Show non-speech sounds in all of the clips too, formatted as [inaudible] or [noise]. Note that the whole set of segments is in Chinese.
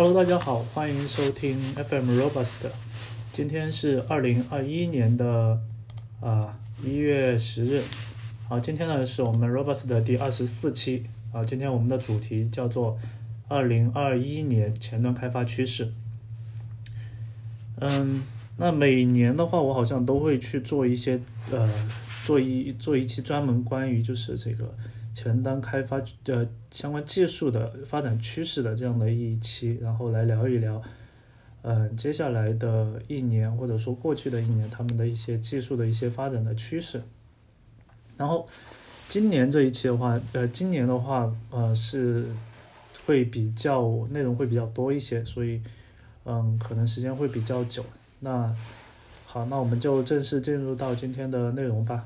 Hello，大家好，欢迎收听 FM Robust。今天是二零二一年的啊一月十日。好，今天呢是我们 Robust 的第二十四期。啊，今天我们的主题叫做二零二一年前端开发趋势。嗯，那每年的话，我好像都会去做一些呃，做一做一期专门关于就是这个。前端开发的相关技术的发展趋势的这样的一期，然后来聊一聊，嗯，接下来的一年或者说过去的一年，他们的一些技术的一些发展的趋势。然后今年这一期的话，呃，今年的话，呃，是会比较内容会比较多一些，所以，嗯，可能时间会比较久。那好，那我们就正式进入到今天的内容吧。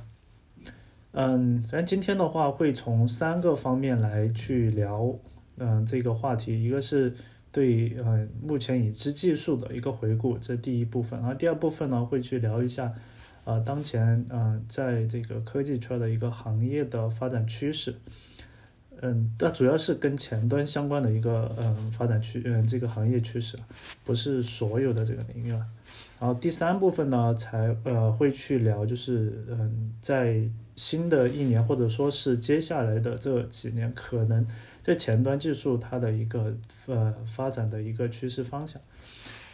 嗯，咱今天的话会从三个方面来去聊，嗯，这个话题，一个是对嗯目前已知技术的一个回顾，这第一部分，然后第二部分呢会去聊一下，呃，当前呃在这个科技圈的一个行业的发展趋势，嗯，那主要是跟前端相关的一个嗯发展趋嗯这个行业趋势，不是所有的这个领域了。然后第三部分呢才呃会去聊，就是嗯在。新的一年，或者说是接下来的这几年，可能在前端技术它的一个呃发展的一个趋势方向。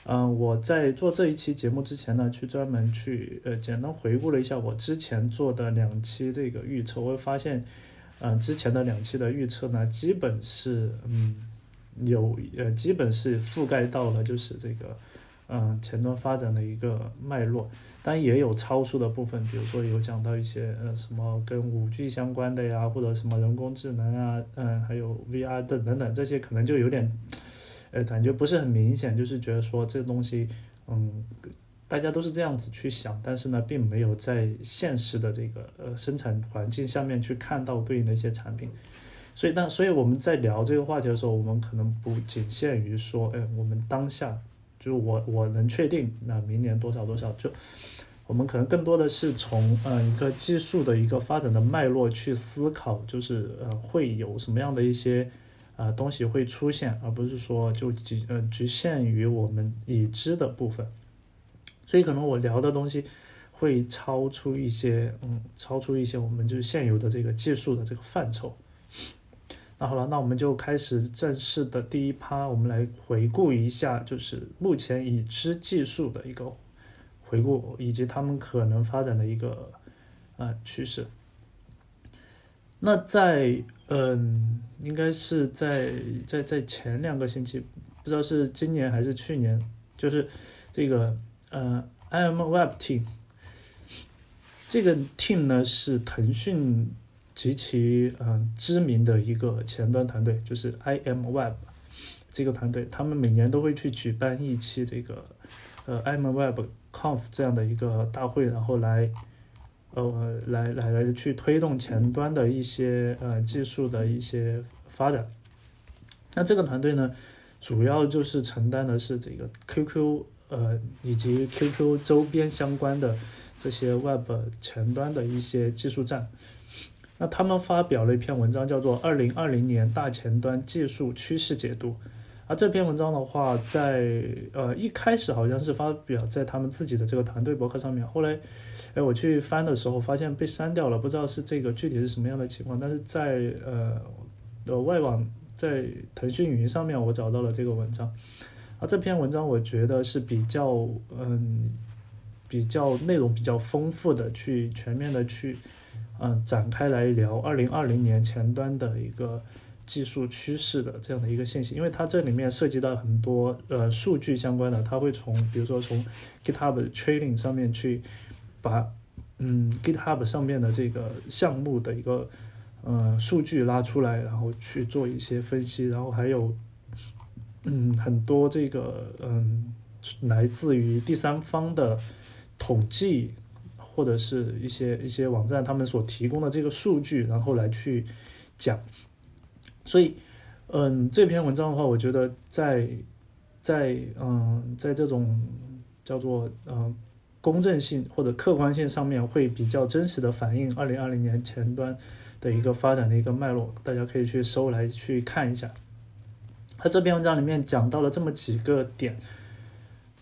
嗯，我在做这一期节目之前呢，去专门去呃简单回顾了一下我之前做的两期这个预测，我发现，嗯，之前的两期的预测呢，基本是嗯有呃基本是覆盖到了就是这个嗯前端发展的一个脉络。但也有超出的部分，比如说有讲到一些呃什么跟五 G 相关的呀，或者什么人工智能啊，嗯，还有 VR 等等等这些，可能就有点，呃，感觉不是很明显，就是觉得说这东西，嗯，大家都是这样子去想，但是呢，并没有在现实的这个呃生产环境下面去看到对应的一些产品，所以但所以我们在聊这个话题的时候，我们可能不仅限于说，哎，我们当下就我我能确定那明年多少多少就。我们可能更多的是从呃一个技术的一个发展的脉络去思考，就是呃会有什么样的一些啊东西会出现，而不是说就局呃局限于我们已知的部分。所以可能我聊的东西会超出一些，嗯，超出一些我们就是现有的这个技术的这个范畴。那好了，那我们就开始正式的第一趴，我们来回顾一下，就是目前已知技术的一个。回顾以及他们可能发展的一个呃趋势。那在嗯，应该是在在在前两个星期，不知道是今年还是去年，就是这个呃，IM Web Team 这个 team 呢是腾讯极其嗯知名的一个前端团队，就是 IM Web 这个团队，他们每年都会去举办一期这个呃 IM Web。Conf 这样的一个大会，然后来，呃，来来来去推动前端的一些呃技术的一些发展。那这个团队呢，主要就是承担的是这个 QQ 呃以及 QQ 周边相关的这些 Web 前端的一些技术站。那他们发表了一篇文章，叫做《二零二零年大前端技术趋势解读》。而这篇文章的话，在呃一开始好像是发表在他们自己的这个团队博客上面，后来，哎，我去翻的时候发现被删掉了，不知道是这个具体是什么样的情况。但是在呃呃外网在腾讯云上面，我找到了这个文章。啊，这篇文章我觉得是比较嗯比较内容比较丰富的，去全面的去嗯展开来聊二零二零年前端的一个。技术趋势的这样的一个信息，因为它这里面涉及到很多呃数据相关的，它会从比如说从 GitHub Training 上面去把嗯 GitHub 上面的这个项目的一个呃数据拉出来，然后去做一些分析，然后还有嗯很多这个嗯来自于第三方的统计或者是一些一些网站他们所提供的这个数据，然后来去讲。所以，嗯，这篇文章的话，我觉得在，在嗯，在这种叫做嗯公正性或者客观性上面，会比较真实的反映二零二零年前端的一个发展的一个脉络，大家可以去搜来去看一下。他这篇文章里面讲到了这么几个点，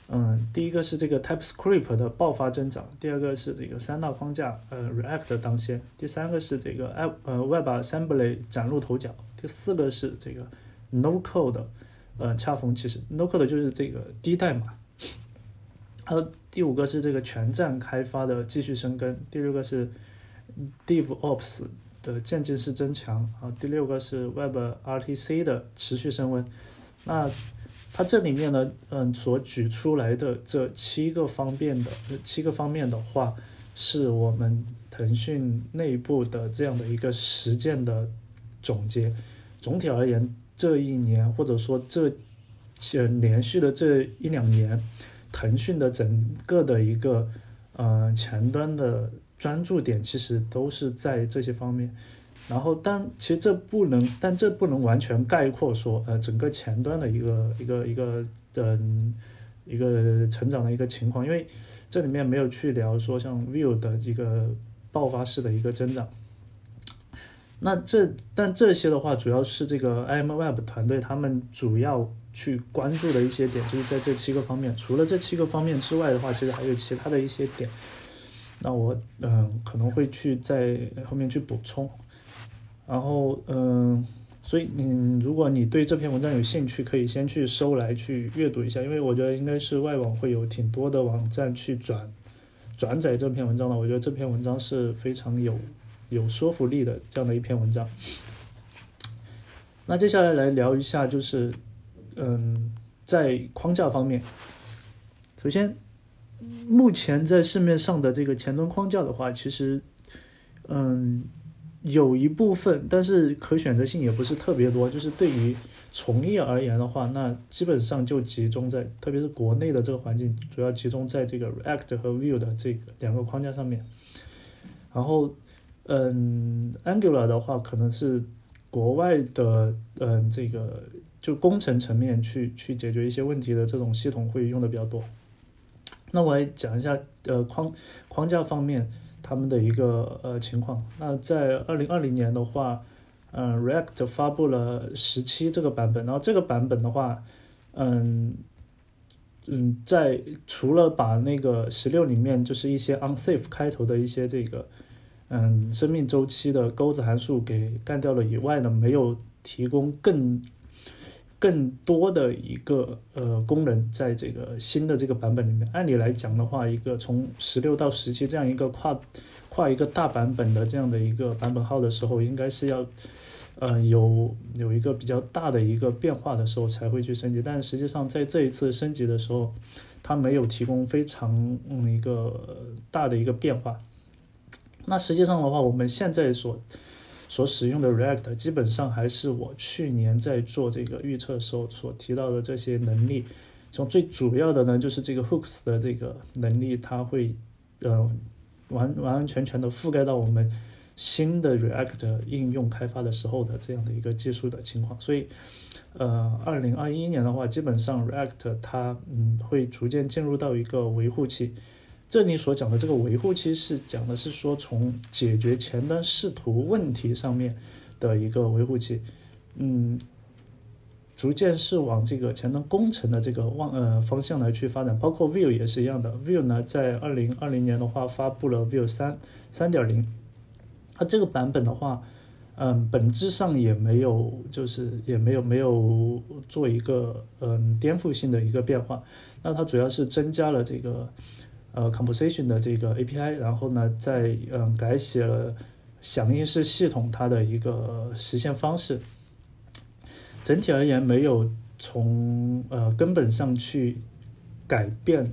嗯，第一个是这个 TypeScript 的爆发增长，第二个是这个三大框架，呃，React 当先，第三个是这个 App 呃 WebAssembly 崭露头角，第四个是这个 No Code，呃，恰逢其时，No Code 就是这个低代码，还有第五个是这个全站开发的继续生根，第六个是 DevOps。的渐进式增强啊，第六个是 Web RTC 的持续升温。那它这里面呢，嗯，所举出来的这七个方面的七个方面的话，是我们腾讯内部的这样的一个实践的总结。总体而言，这一年或者说这些连续的这一两年，腾讯的整个的一个呃前端的。专注点其实都是在这些方面，然后但其实这不能，但这不能完全概括说，呃，整个前端的一个一个一个嗯一个成长的一个情况，因为这里面没有去聊说像 Vue 的一个爆发式的一个增长。那这但这些的话，主要是这个 IMWeb 团队他们主要去关注的一些点，就是在这七个方面。除了这七个方面之外的话，其实还有其他的一些点。那我嗯可能会去在后面去补充，然后嗯，所以嗯，如果你对这篇文章有兴趣，可以先去收来去阅读一下，因为我觉得应该是外网会有挺多的网站去转转载这篇文章的。我觉得这篇文章是非常有有说服力的这样的一篇文章。那接下来来聊一下，就是嗯，在框架方面，首先。目前在市面上的这个前端框架的话，其实，嗯，有一部分，但是可选择性也不是特别多。就是对于从业而言的话，那基本上就集中在，特别是国内的这个环境，主要集中在这个 React 和 Vue 的这个两个框架上面。然后，嗯，Angular 的话，可能是国外的，嗯，这个就工程层面去去解决一些问题的这种系统会用的比较多。那我来讲一下，呃，框框架方面他们的一个呃情况。那在二零二零年的话，嗯，React 发布了十七这个版本，然后这个版本的话，嗯嗯，在除了把那个十六里面就是一些 unsafe 开头的一些这个嗯生命周期的钩子函数给干掉了以外呢，没有提供更。更多的一个呃功能，在这个新的这个版本里面，按理来讲的话，一个从十六到十七这样一个跨跨一个大版本的这样的一个版本号的时候，应该是要呃有有一个比较大的一个变化的时候才会去升级，但实际上在这一次升级的时候，它没有提供非常嗯一个大的一个变化。那实际上的话，我们现在所所使用的 React 基本上还是我去年在做这个预测时候所提到的这些能力，从最主要的呢就是这个 Hooks 的这个能力，它会呃完完完全全的覆盖到我们新的 React 应用开发的时候的这样的一个技术的情况，所以呃，二零二一年的话，基本上 React 它嗯会逐渐进入到一个维护期。这里所讲的这个维护期是讲的是说从解决前端视图问题上面的一个维护期，嗯，逐渐是往这个前端工程的这个往呃方向来去发展，包括 View 也是一样的 View 呢在二零二零年的话发布了 Vue 三三点零，它这个版本的话，嗯，本质上也没有就是也没有没有做一个嗯颠覆性的一个变化，那它主要是增加了这个。呃，composition 的这个 API，然后呢，再嗯改写了响应式系统它的一个实现方式。整体而言，没有从呃根本上去改变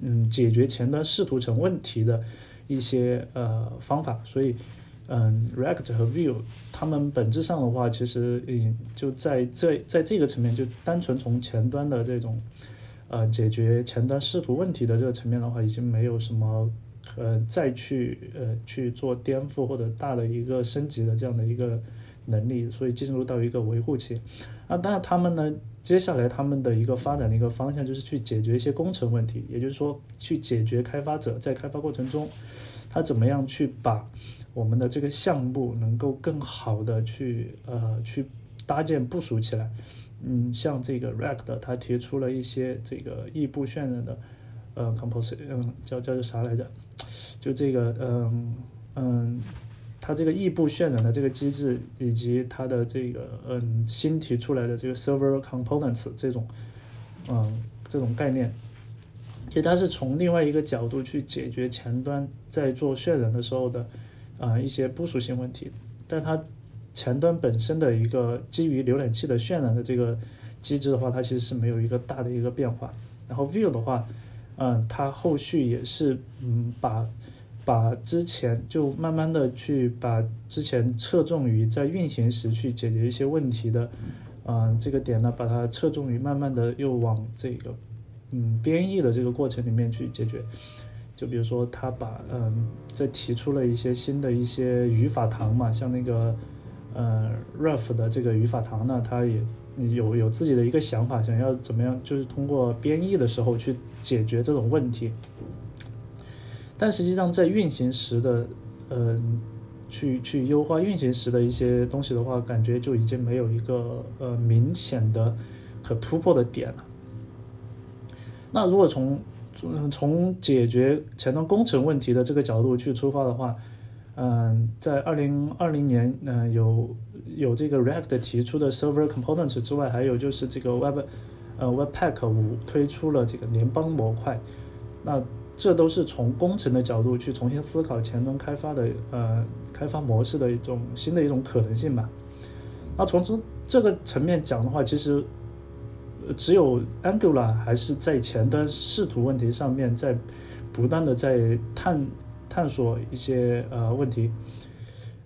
嗯解决前端视图层问题的一些呃方法，所以嗯 React 和 View 它们本质上的话，其实嗯就在这在这个层面，就单纯从前端的这种。呃，解决前端视图问题的这个层面的话，已经没有什么呃再去呃去做颠覆或者大的一个升级的这样的一个能力，所以进入到一个维护期。啊，当然他们呢，接下来他们的一个发展的一个方向就是去解决一些工程问题，也就是说去解决开发者在开发过程中，他怎么样去把我们的这个项目能够更好的去呃去搭建部署起来。嗯，像这个 React 它提出了一些这个异步渲染的，呃，composite，嗯，叫叫做啥来着？就这个，嗯嗯，它这个异步渲染的这个机制，以及它的这个，嗯，新提出来的这个 server components 这种，嗯，这种概念，其实它是从另外一个角度去解决前端在做渲染的时候的，啊，一些部署性问题，但它。前端本身的一个基于浏览器的渲染的这个机制的话，它其实是没有一个大的一个变化。然后 Vue 的话，嗯，它后续也是嗯把把之前就慢慢的去把之前侧重于在运行时去解决一些问题的，嗯，这个点呢，把它侧重于慢慢的又往这个嗯编译的这个过程里面去解决。就比如说，它把嗯在提出了一些新的一些语法堂嘛，像那个。呃，Ref 的这个语法堂呢，它也有有自己的一个想法，想要怎么样，就是通过编译的时候去解决这种问题。但实际上，在运行时的，呃，去去优化运行时的一些东西的话，感觉就已经没有一个呃明显的可突破的点了。那如果从从解决前端工程问题的这个角度去出发的话，嗯，在二零二零年，嗯，有有这个 React 提出的 Server Components 之外，还有就是这个 Web，呃，Webpack 五推出了这个联邦模块，那这都是从工程的角度去重新思考前端开发的呃开发模式的一种新的一种可能性吧。那从这这个层面讲的话，其实只有 Angular 还是在前端视图问题上面在不断的在探。探索一些呃问题，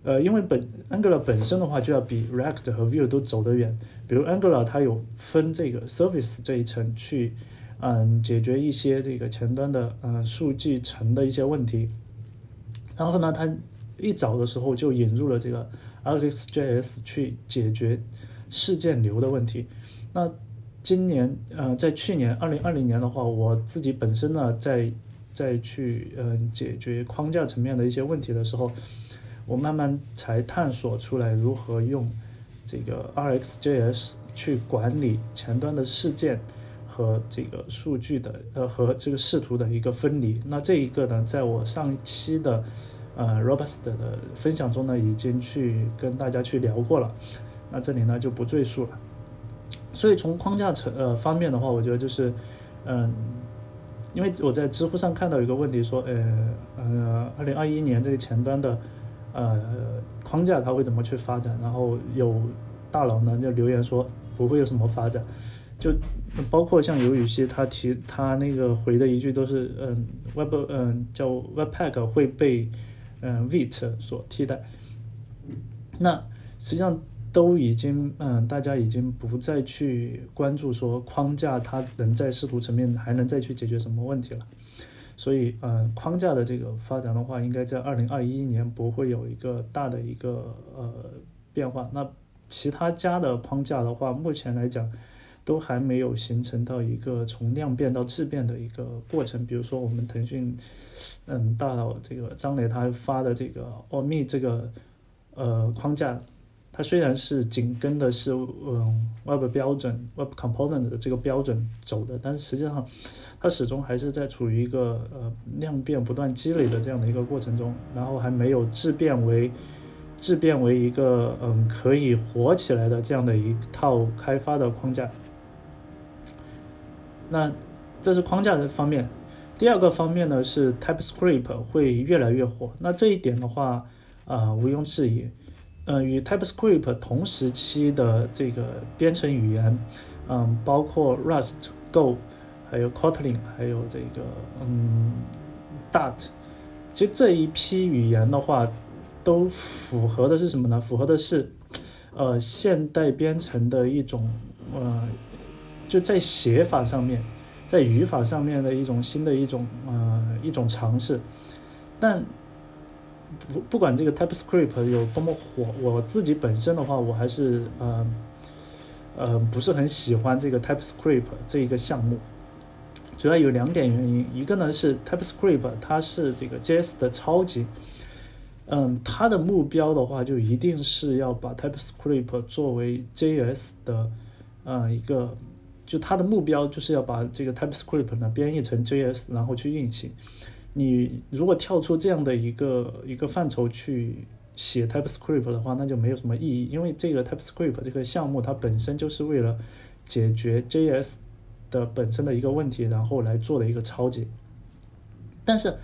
呃，因为本 Angular 本身的话就要比 React 和 Vue 都走得远。比如 Angular 它有分这个 Service 这一层去，嗯，解决一些这个前端的呃数据层的一些问题。然后呢，它一早的时候就引入了这个 RxJS 去解决事件流的问题。那今年呃，在去年二零二零年的话，我自己本身呢在再去嗯解决框架层面的一些问题的时候，我慢慢才探索出来如何用这个 RxJS 去管理前端的事件和这个数据的呃和这个视图的一个分离。那这一个呢，在我上一期的呃 Robust 的分享中呢，已经去跟大家去聊过了。那这里呢就不赘述了。所以从框架层呃方面的话，我觉得就是嗯。因为我在知乎上看到一个问题，说，呃，呃，二零二一年这个前端的，呃，框架它会怎么去发展？然后有大佬呢就留言说不会有什么发展，就包括像刘禹锡他提他那个回的一句都是，嗯，Web，嗯，叫 Webpack 会被，嗯，Vite 所替代。那实际上。都已经，嗯，大家已经不再去关注说框架它能在视图层面还能再去解决什么问题了，所以，嗯，框架的这个发展的话，应该在二零二一年不会有一个大的一个呃变化。那其他家的框架的话，目前来讲都还没有形成到一个从量变到质变的一个过程。比如说我们腾讯，嗯，大佬这个张磊他发的这个奥秘这个呃框架。它虽然是紧跟的是嗯 Web 标准 Web Component 的这个标准走的，但是实际上它始终还是在处于一个呃量变不断积累的这样的一个过程中，然后还没有质变为质变为一个嗯可以活起来的这样的一套开发的框架。那这是框架的方面，第二个方面呢是 TypeScript 会越来越火。那这一点的话啊毋庸置疑。嗯，与 TypeScript 同时期的这个编程语言，嗯，包括 Rust、Go，还有 Kotlin，还有这个嗯 Dart，其实这一批语言的话，都符合的是什么呢？符合的是，呃，现代编程的一种，呃，就在写法上面，在语法上面的一种新的一种，呃，一种尝试，但。不不管这个 TypeScript 有多么火，我自己本身的话，我还是呃呃不是很喜欢这个 TypeScript 这一个项目。主要有两点原因，一个呢是 TypeScript 它是这个 JS 的超级，嗯，它的目标的话就一定是要把 TypeScript 作为 JS 的呃一个，就它的目标就是要把这个 TypeScript 呢编译成 JS，然后去运行。你如果跳出这样的一个一个范畴去写 TypeScript 的话，那就没有什么意义，因为这个 TypeScript 这个项目它本身就是为了解决 JS 的本身的一个问题，然后来做的一个超级。但是，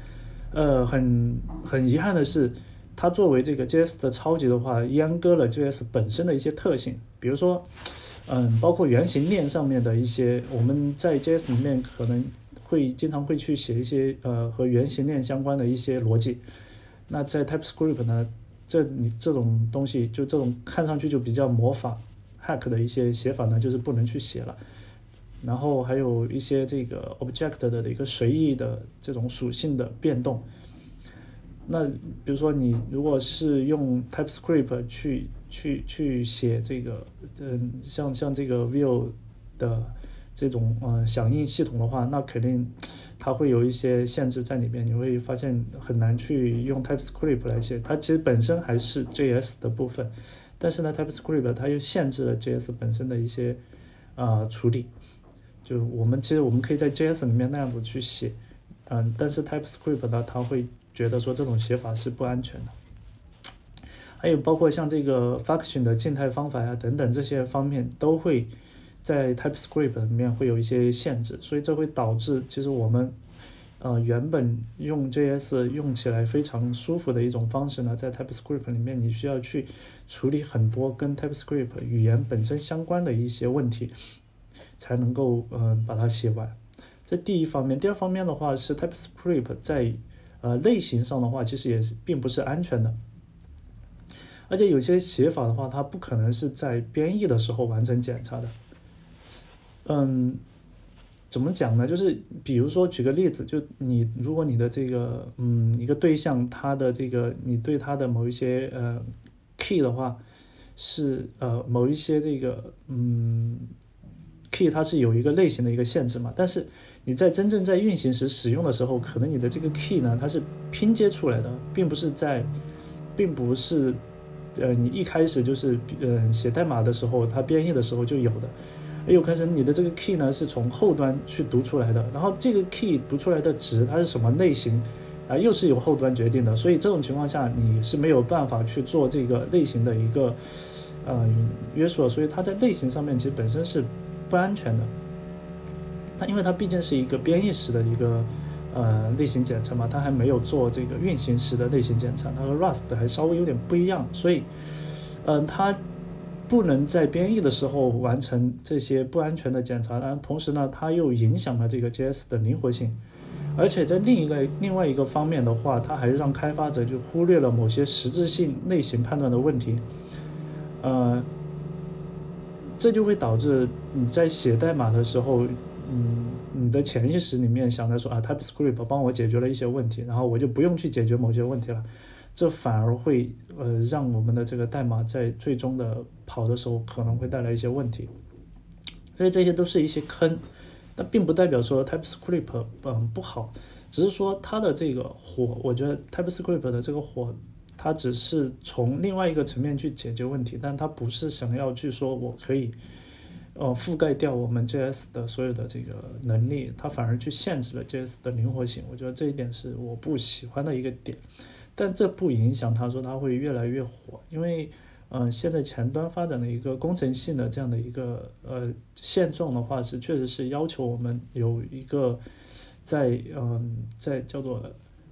呃，很很遗憾的是，它作为这个 JS 的超级的话，阉割了 JS 本身的一些特性，比如说，嗯，包括原型链上面的一些，我们在 JS 里面可能。会经常会去写一些呃和原型链相关的一些逻辑，那在 TypeScript 呢，这你这种东西就这种看上去就比较模仿 hack 的一些写法呢，就是不能去写了。然后还有一些这个 object 的一个随意的这种属性的变动。那比如说你如果是用 TypeScript 去去去写这个，嗯，像像这个 View 的。这种呃响应系统的话，那肯定它会有一些限制在里面，你会发现很难去用 TypeScript 来写。它其实本身还是 JS 的部分，但是呢，TypeScript 它又限制了 JS 本身的一些啊处理。就我们其实我们可以在 JS 里面那样子去写，嗯，但是 TypeScript 呢，它会觉得说这种写法是不安全的。还有包括像这个 function 的静态方法呀等等这些方面都会。在 TypeScript 里面会有一些限制，所以这会导致其实我们呃原本用 JS 用起来非常舒服的一种方式呢，在 TypeScript 里面你需要去处理很多跟 TypeScript 语言本身相关的一些问题，才能够嗯把它写完。这第一方面，第二方面的话是 TypeScript 在呃类型上的话，其实也是并不是安全的，而且有些写法的话，它不可能是在编译的时候完成检查的。嗯，怎么讲呢？就是比如说，举个例子，就你如果你的这个嗯一个对象，他的这个你对他的某一些呃 key 的话，是呃某一些这个嗯 key 它是有一个类型的一个限制嘛。但是你在真正在运行时使用的时候，可能你的这个 key 呢，它是拼接出来的，并不是在，并不是呃你一开始就是呃写代码的时候，它编译的时候就有的。也有可能你的这个 key 呢是从后端去读出来的，然后这个 key 读出来的值它是什么类型，啊，又是由后端决定的，所以这种情况下你是没有办法去做这个类型的一个呃约束，所以它在类型上面其实本身是不安全的。它因为它毕竟是一个编译时的一个呃类型检测嘛，它还没有做这个运行时的类型检测，它和 Rust 还稍微有点不一样，所以嗯它。不能在编译的时候完成这些不安全的检查，然后同时呢，它又影响了这个 JS 的灵活性，而且在另一个另外一个方面的话，它还让开发者就忽略了某些实质性类型判断的问题，呃，这就会导致你在写代码的时候，嗯，你的潜意识里面想着说啊，TypeScript 帮我解决了一些问题，然后我就不用去解决某些问题了。这反而会呃让我们的这个代码在最终的跑的时候可能会带来一些问题，所以这些都是一些坑，那并不代表说 TypeScript 嗯不好，只是说它的这个火，我觉得 TypeScript 的这个火，它只是从另外一个层面去解决问题，但它不是想要去说我可以呃覆盖掉我们 JS 的所有的这个能力，它反而去限制了 JS 的灵活性，我觉得这一点是我不喜欢的一个点。但这不影响他说他会越来越火，因为，嗯，现在前端发展的一个工程性的这样的一个呃现状的话，是确实是要求我们有一个在嗯在叫做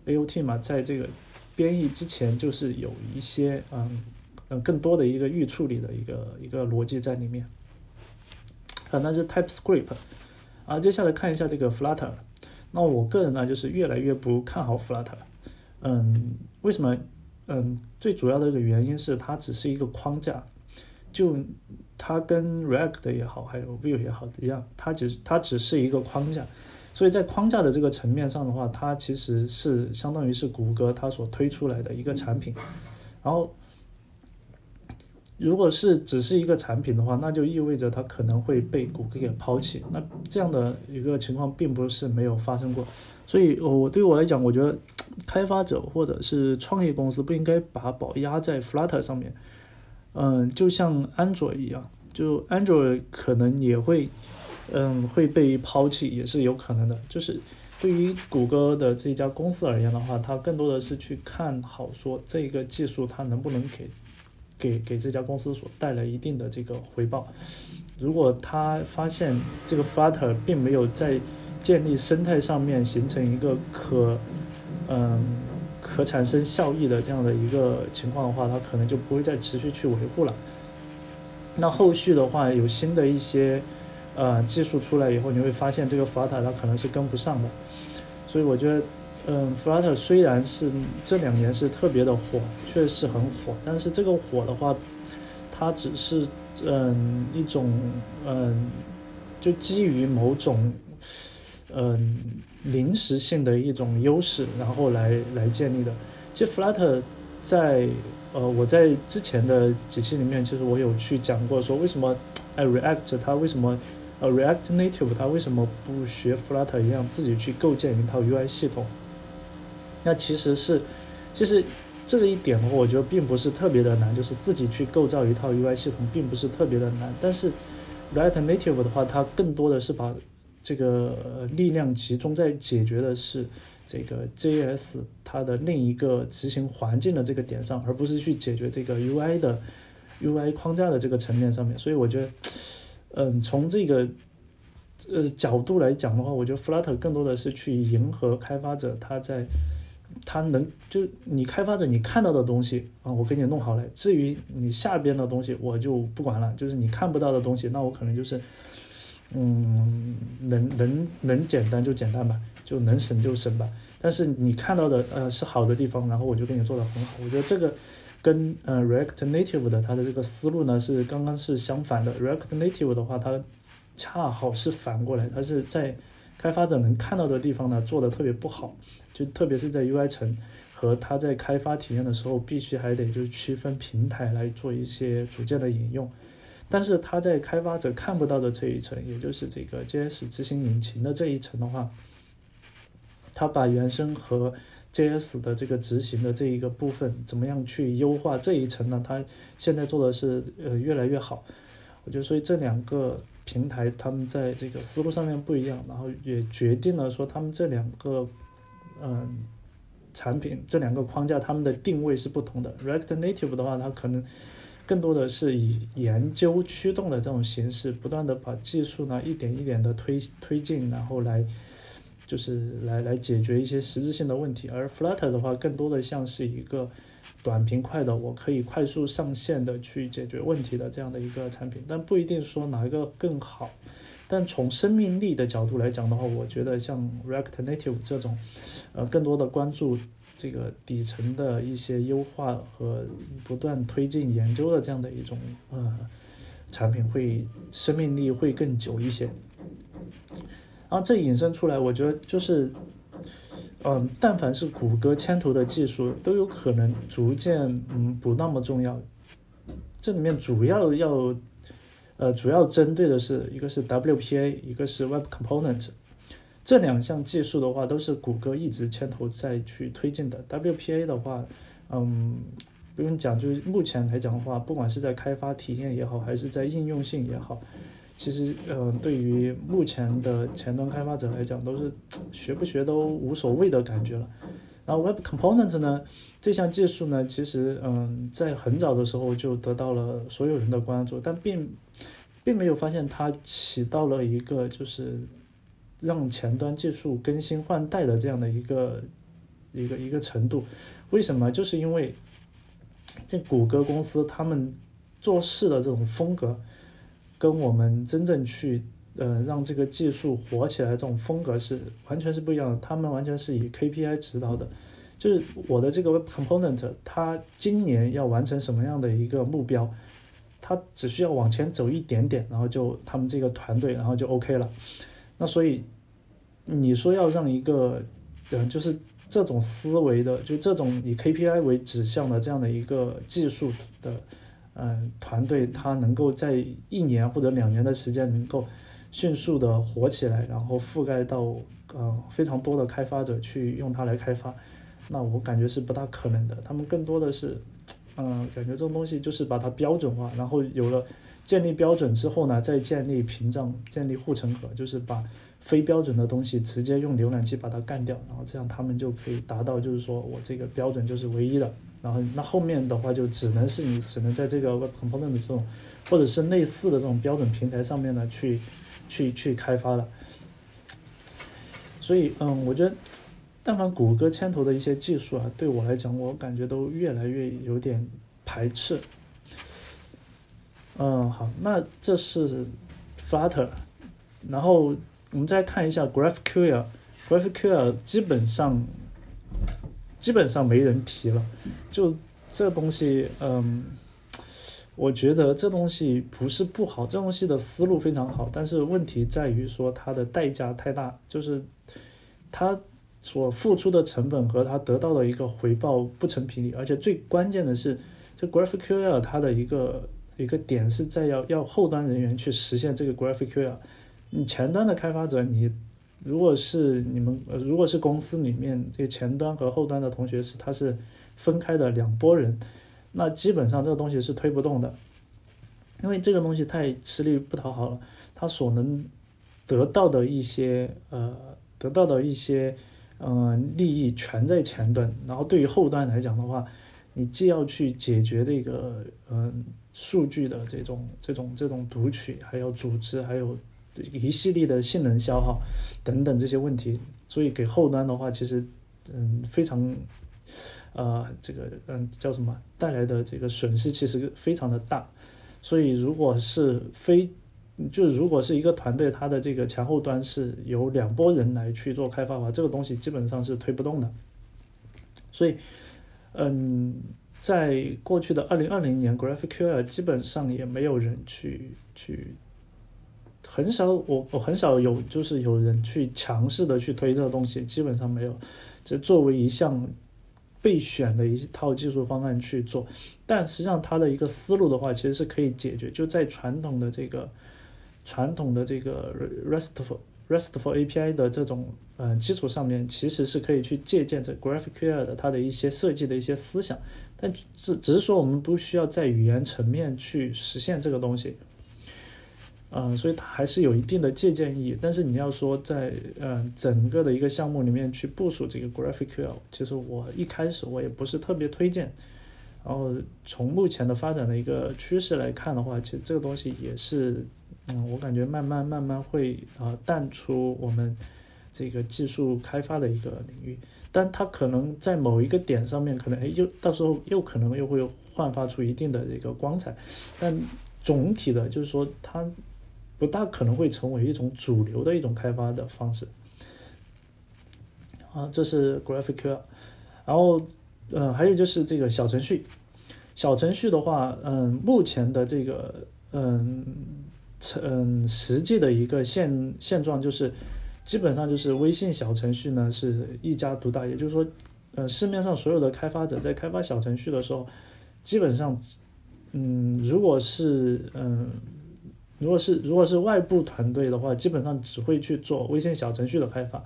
AOT 嘛，在这个编译之前就是有一些嗯嗯更多的一个预处理的一个一个逻辑在里面，啊，那是 TypeScript，啊，接下来看一下这个 Flutter，那我个人呢就是越来越不看好 Flutter。嗯，为什么？嗯，最主要的一个原因是它只是一个框架，就它跟 React 也好，还有 Vue 也好一样，它只它只是一个框架，所以在框架的这个层面上的话，它其实是相当于是谷歌它所推出来的一个产品，然后。如果是只是一个产品的话，那就意味着它可能会被谷歌给抛弃。那这样的一个情况并不是没有发生过，所以，我对于我来讲，我觉得开发者或者是创业公司不应该把宝压在 Flutter 上面。嗯，就像安卓一样，就 Android 可能也会，嗯，会被抛弃，也是有可能的。就是对于谷歌的这家公司而言的话，它更多的是去看好说这个技术它能不能给给给这家公司所带来一定的这个回报。如果他发现这个 Flutter 并没有在建立生态上面形成一个可，嗯，可产生效益的这样的一个情况的话，它可能就不会再持续去维护了。那后续的话，有新的一些呃技术出来以后，你会发现这个 Flutter 它可能是跟不上的。所以我觉得，嗯，Flutter 虽然是这两年是特别的火，确实很火，但是这个火的话，它只是嗯一种嗯，就基于某种。嗯，临时性的一种优势，然后来来建立的。其实 Flutter 在呃，我在之前的几期里面，其实我有去讲过，说为什么哎 React 它为什么呃 React Native 它为什么不学 Flutter 一样自己去构建一套 UI 系统？那其实是，其实这个一点的话，我觉得并不是特别的难，就是自己去构造一套 UI 系统，并不是特别的难。但是 React Native 的话，它更多的是把这个力量集中在解决的是这个 JS 它的另一个执行环境的这个点上，而不是去解决这个 UI 的 UI 框架的这个层面上面。所以我觉得，嗯，从这个呃角度来讲的话，我觉得 Flutter 更多的是去迎合开发者他在他能就你开发者你看到的东西啊，我给你弄好了。至于你下边的东西，我就不管了。就是你看不到的东西，那我可能就是。嗯，能能能简单就简单吧，就能省就省吧。但是你看到的呃是好的地方，然后我就给你做的很好。我觉得这个跟呃 React Native 的它的这个思路呢是刚刚是相反的。React Native 的话，它恰好是反过来，它是在开发者能看到的地方呢做的特别不好，就特别是在 UI 层和它在开发体验的时候，必须还得就区分平台来做一些组件的引用。但是它在开发者看不到的这一层，也就是这个 JS 执行引擎的这一层的话，它把原生和 JS 的这个执行的这一个部分怎么样去优化这一层呢？它现在做的是呃越来越好。我觉得，所以这两个平台他们在这个思路上面不一样，然后也决定了说他们这两个嗯产品这两个框架他们的定位是不同的。React Native 的话，它可能。更多的是以研究驱动的这种形式，不断的把技术呢一点一点的推推进，然后来就是来来解决一些实质性的问题。而 Flutter 的话，更多的像是一个短平快的，我可以快速上线的去解决问题的这样的一个产品，但不一定说哪一个更好。但从生命力的角度来讲的话，我觉得像 React Native 这种，呃，更多的关注。这个底层的一些优化和不断推进研究的这样的一种呃产品，会生命力会更久一些。然后这引申出来，我觉得就是，嗯，但凡是谷歌牵头的技术，都有可能逐渐嗯不那么重要。这里面主要要呃主要针对的是一个是 WPA，一个是 Web Component。这两项技术的话，都是谷歌一直牵头在去推进的。WPA 的话，嗯，不用讲，就是目前来讲的话，不管是在开发体验也好，还是在应用性也好，其实，嗯，对于目前的前端开发者来讲，都是学不学都无所谓的感觉了。然后 Web Component 呢，这项技术呢，其实，嗯，在很早的时候就得到了所有人的关注，但并并没有发现它起到了一个就是。让前端技术更新换代的这样的一个一个一个程度，为什么？就是因为这谷歌公司他们做事的这种风格，跟我们真正去呃让这个技术火起来这种风格是完全是不一样的。他们完全是以 KPI 指导的，就是我的这个 Component，它今年要完成什么样的一个目标，它只需要往前走一点点，然后就他们这个团队，然后就 OK 了。那所以，你说要让一个，嗯，就是这种思维的，就这种以 KPI 为指向的这样的一个技术的，嗯，团队，它能够在一年或者两年的时间能够迅速的火起来，然后覆盖到呃非常多的开发者去用它来开发，那我感觉是不大可能的。他们更多的是，嗯，感觉这种东西就是把它标准化，然后有了。建立标准之后呢，再建立屏障，建立护城河，就是把非标准的东西直接用浏览器把它干掉，然后这样他们就可以达到，就是说我这个标准就是唯一的。然后那后面的话就只能是你只能在这个 Web Component 的这种或者是类似的这种标准平台上面呢去去去开发了。所以嗯，我觉得。但凡谷歌牵头的一些技术啊，对我来讲，我感觉都越来越有点排斥。嗯，好，那这是 Flutter，然后我们再看一下 GraphQL，GraphQL 基本上基本上没人提了。就这东西，嗯，我觉得这东西不是不好，这东西的思路非常好，但是问题在于说它的代价太大，就是它。所付出的成本和他得到的一个回报不成比例，而且最关键的是，这 GraphQL 它的一个一个点是在要要后端人员去实现这个 GraphQL，你前端的开发者，你如果是你们呃如果是公司里面这个前端和后端的同学是他是分开的两拨人，那基本上这个东西是推不动的，因为这个东西太吃力不讨好了，他所能得到的一些呃得到的一些。嗯，利益全在前端，然后对于后端来讲的话，你既要去解决这个嗯数据的这种这种这种读取，还有组织，还有一系列的性能消耗等等这些问题，所以给后端的话，其实嗯非常呃这个嗯叫什么带来的这个损失其实非常的大，所以如果是非就如果是一个团队，它的这个前后端是由两拨人来去做开发的话，这个东西基本上是推不动的。所以，嗯，在过去的二零二零年，GraphQL 基本上也没有人去去，很少我我很少有就是有人去强势的去推这个东西，基本上没有。这作为一项备选的一套技术方案去做，但实际上它的一个思路的话，其实是可以解决，就在传统的这个。传统的这个 RESTful RESTful API 的这种呃基础上面，其实是可以去借鉴这 GraphQL 的它的一些设计的一些思想，但只只是说我们不需要在语言层面去实现这个东西，嗯，所以它还是有一定的借鉴意义。但是你要说在嗯整个的一个项目里面去部署这个 GraphQL，其实我一开始我也不是特别推荐。然后从目前的发展的一个趋势来看的话，其实这个东西也是。嗯，我感觉慢慢慢慢会啊淡出我们这个技术开发的一个领域，但它可能在某一个点上面，可能哎又到时候又可能又会焕发出一定的这个光彩，但总体的就是说它不大可能会成为一种主流的一种开发的方式。啊，这是 GraphQL，然后嗯还有就是这个小程序，小程序的话，嗯目前的这个嗯。嗯，实际的一个现现状就是，基本上就是微信小程序呢是一家独大，也就是说，呃，市面上所有的开发者在开发小程序的时候，基本上，嗯，如果是嗯，如果是如果是外部团队的话，基本上只会去做微信小程序的开发；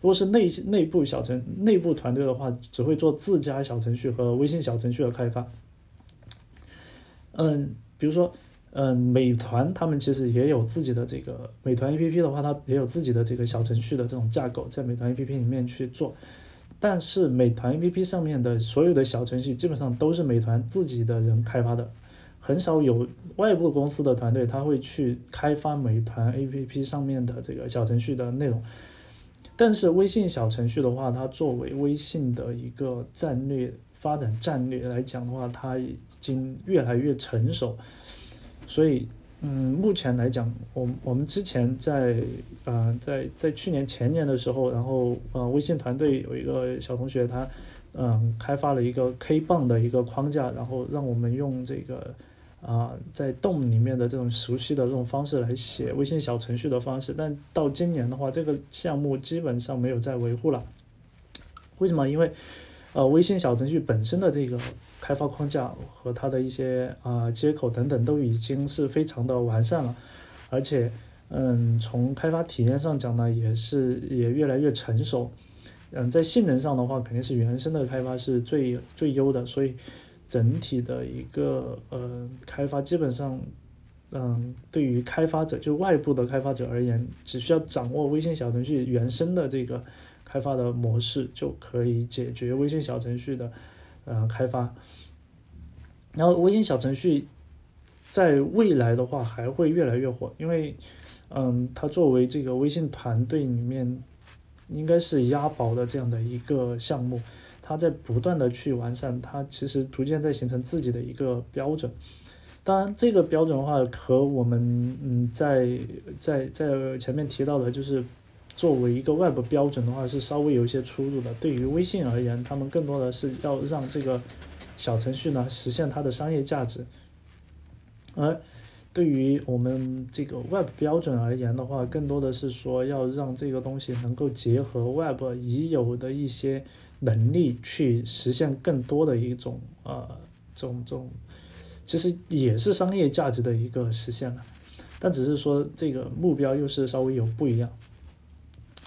如果是内内部小程内部团队的话，只会做自家小程序和微信小程序的开发。嗯，比如说。嗯，美团他们其实也有自己的这个美团 A P P 的话，它也有自己的这个小程序的这种架构，在美团 A P P 里面去做。但是美团 A P P 上面的所有的小程序基本上都是美团自己的人开发的，很少有外部公司的团队他会去开发美团 A P P 上面的这个小程序的内容。但是微信小程序的话，它作为微信的一个战略发展战略来讲的话，它已经越来越成熟。所以，嗯，目前来讲，我我们之前在，呃，在在去年前年的时候，然后，呃，微信团队有一个小同学，他，嗯，开发了一个 K 棒的一个框架，然后让我们用这个，啊，在洞里面的这种熟悉的这种方式来写微信小程序的方式。但到今年的话，这个项目基本上没有再维护了。为什么？因为呃，微信小程序本身的这个开发框架和它的一些啊接口等等都已经是非常的完善了，而且，嗯，从开发体验上讲呢，也是也越来越成熟。嗯，在性能上的话，肯定是原生的开发是最最优的，所以整体的一个呃开发基本上嗯，对于开发者，就外部的开发者而言，只需要掌握微信小程序原生的这个开发的模式，就可以解决微信小程序的呃开发。然后，微信小程序在未来的话还会越来越火，因为嗯，它作为这个微信团队里面应该是押宝的这样的一个项目，它在不断的去完善，它其实逐渐在形成自己的一个标准。当然，这个标准的话和我们嗯在在在前面提到的，就是作为一个 Web 标准的话，是稍微有一些出入的。对于微信而言，他们更多的是要让这个小程序呢实现它的商业价值，而对于我们这个 Web 标准而言的话，更多的是说要让这个东西能够结合 Web 已有的一些能力，去实现更多的一种呃种种。其实也是商业价值的一个实现了，但只是说这个目标又是稍微有不一样。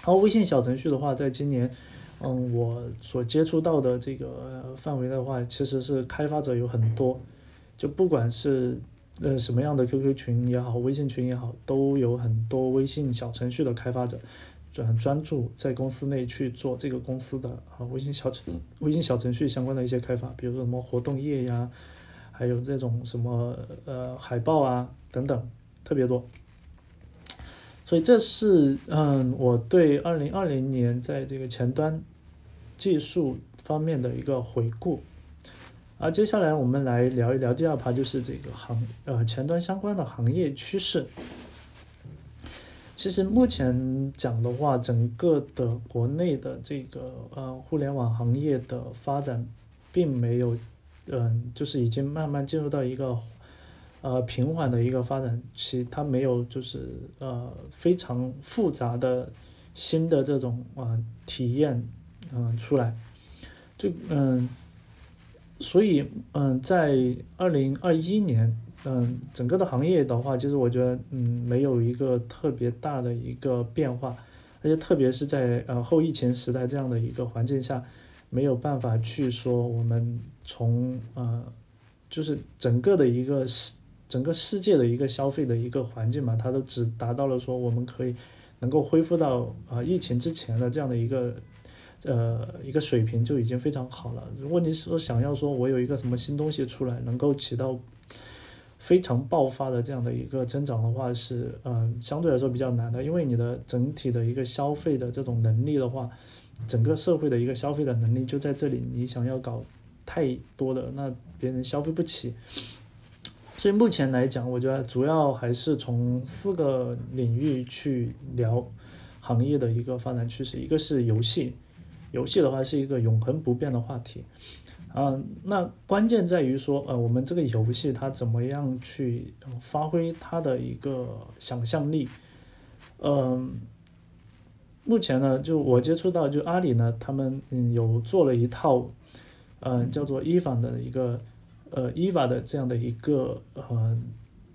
然后微信小程序的话，在今年，嗯，我所接触到的这个范围的话，其实是开发者有很多，就不管是呃什么样的 QQ 群也好，微信群也好，都有很多微信小程序的开发者专专注在公司内去做这个公司的啊微信小程微信小程序相关的一些开发，比如说什么活动页呀。还有这种什么呃海报啊等等，特别多。所以这是嗯我对二零二零年在这个前端技术方面的一个回顾。啊，接下来我们来聊一聊第二趴，就是这个行呃前端相关的行业趋势。其实目前讲的话，整个的国内的这个呃互联网行业的发展，并没有。嗯，就是已经慢慢进入到一个呃平缓的一个发展期，它没有就是呃非常复杂的新的这种啊体验嗯出来，就嗯，所以嗯在二零二一年嗯整个的行业的话，其实我觉得嗯没有一个特别大的一个变化，而且特别是在呃后疫情时代这样的一个环境下。没有办法去说我们从呃，就是整个的一个世整个世界的一个消费的一个环境嘛，它都只达到了说我们可以能够恢复到啊疫情之前的这样的一个呃一个水平就已经非常好了。如果你说想要说我有一个什么新东西出来，能够起到非常爆发的这样的一个增长的话，是嗯相对来说比较难的，因为你的整体的一个消费的这种能力的话。整个社会的一个消费的能力就在这里，你想要搞太多的，那别人消费不起。所以目前来讲，我觉得主要还是从四个领域去聊行业的一个发展趋势。一个是游戏，游戏的话是一个永恒不变的话题。嗯，那关键在于说，呃，我们这个游戏它怎么样去发挥它的一个想象力，嗯。目前呢，就我接触到，就阿里呢，他们嗯有做了一套，嗯叫做 EVA 的一个，呃 EVA 的这样的一个呃，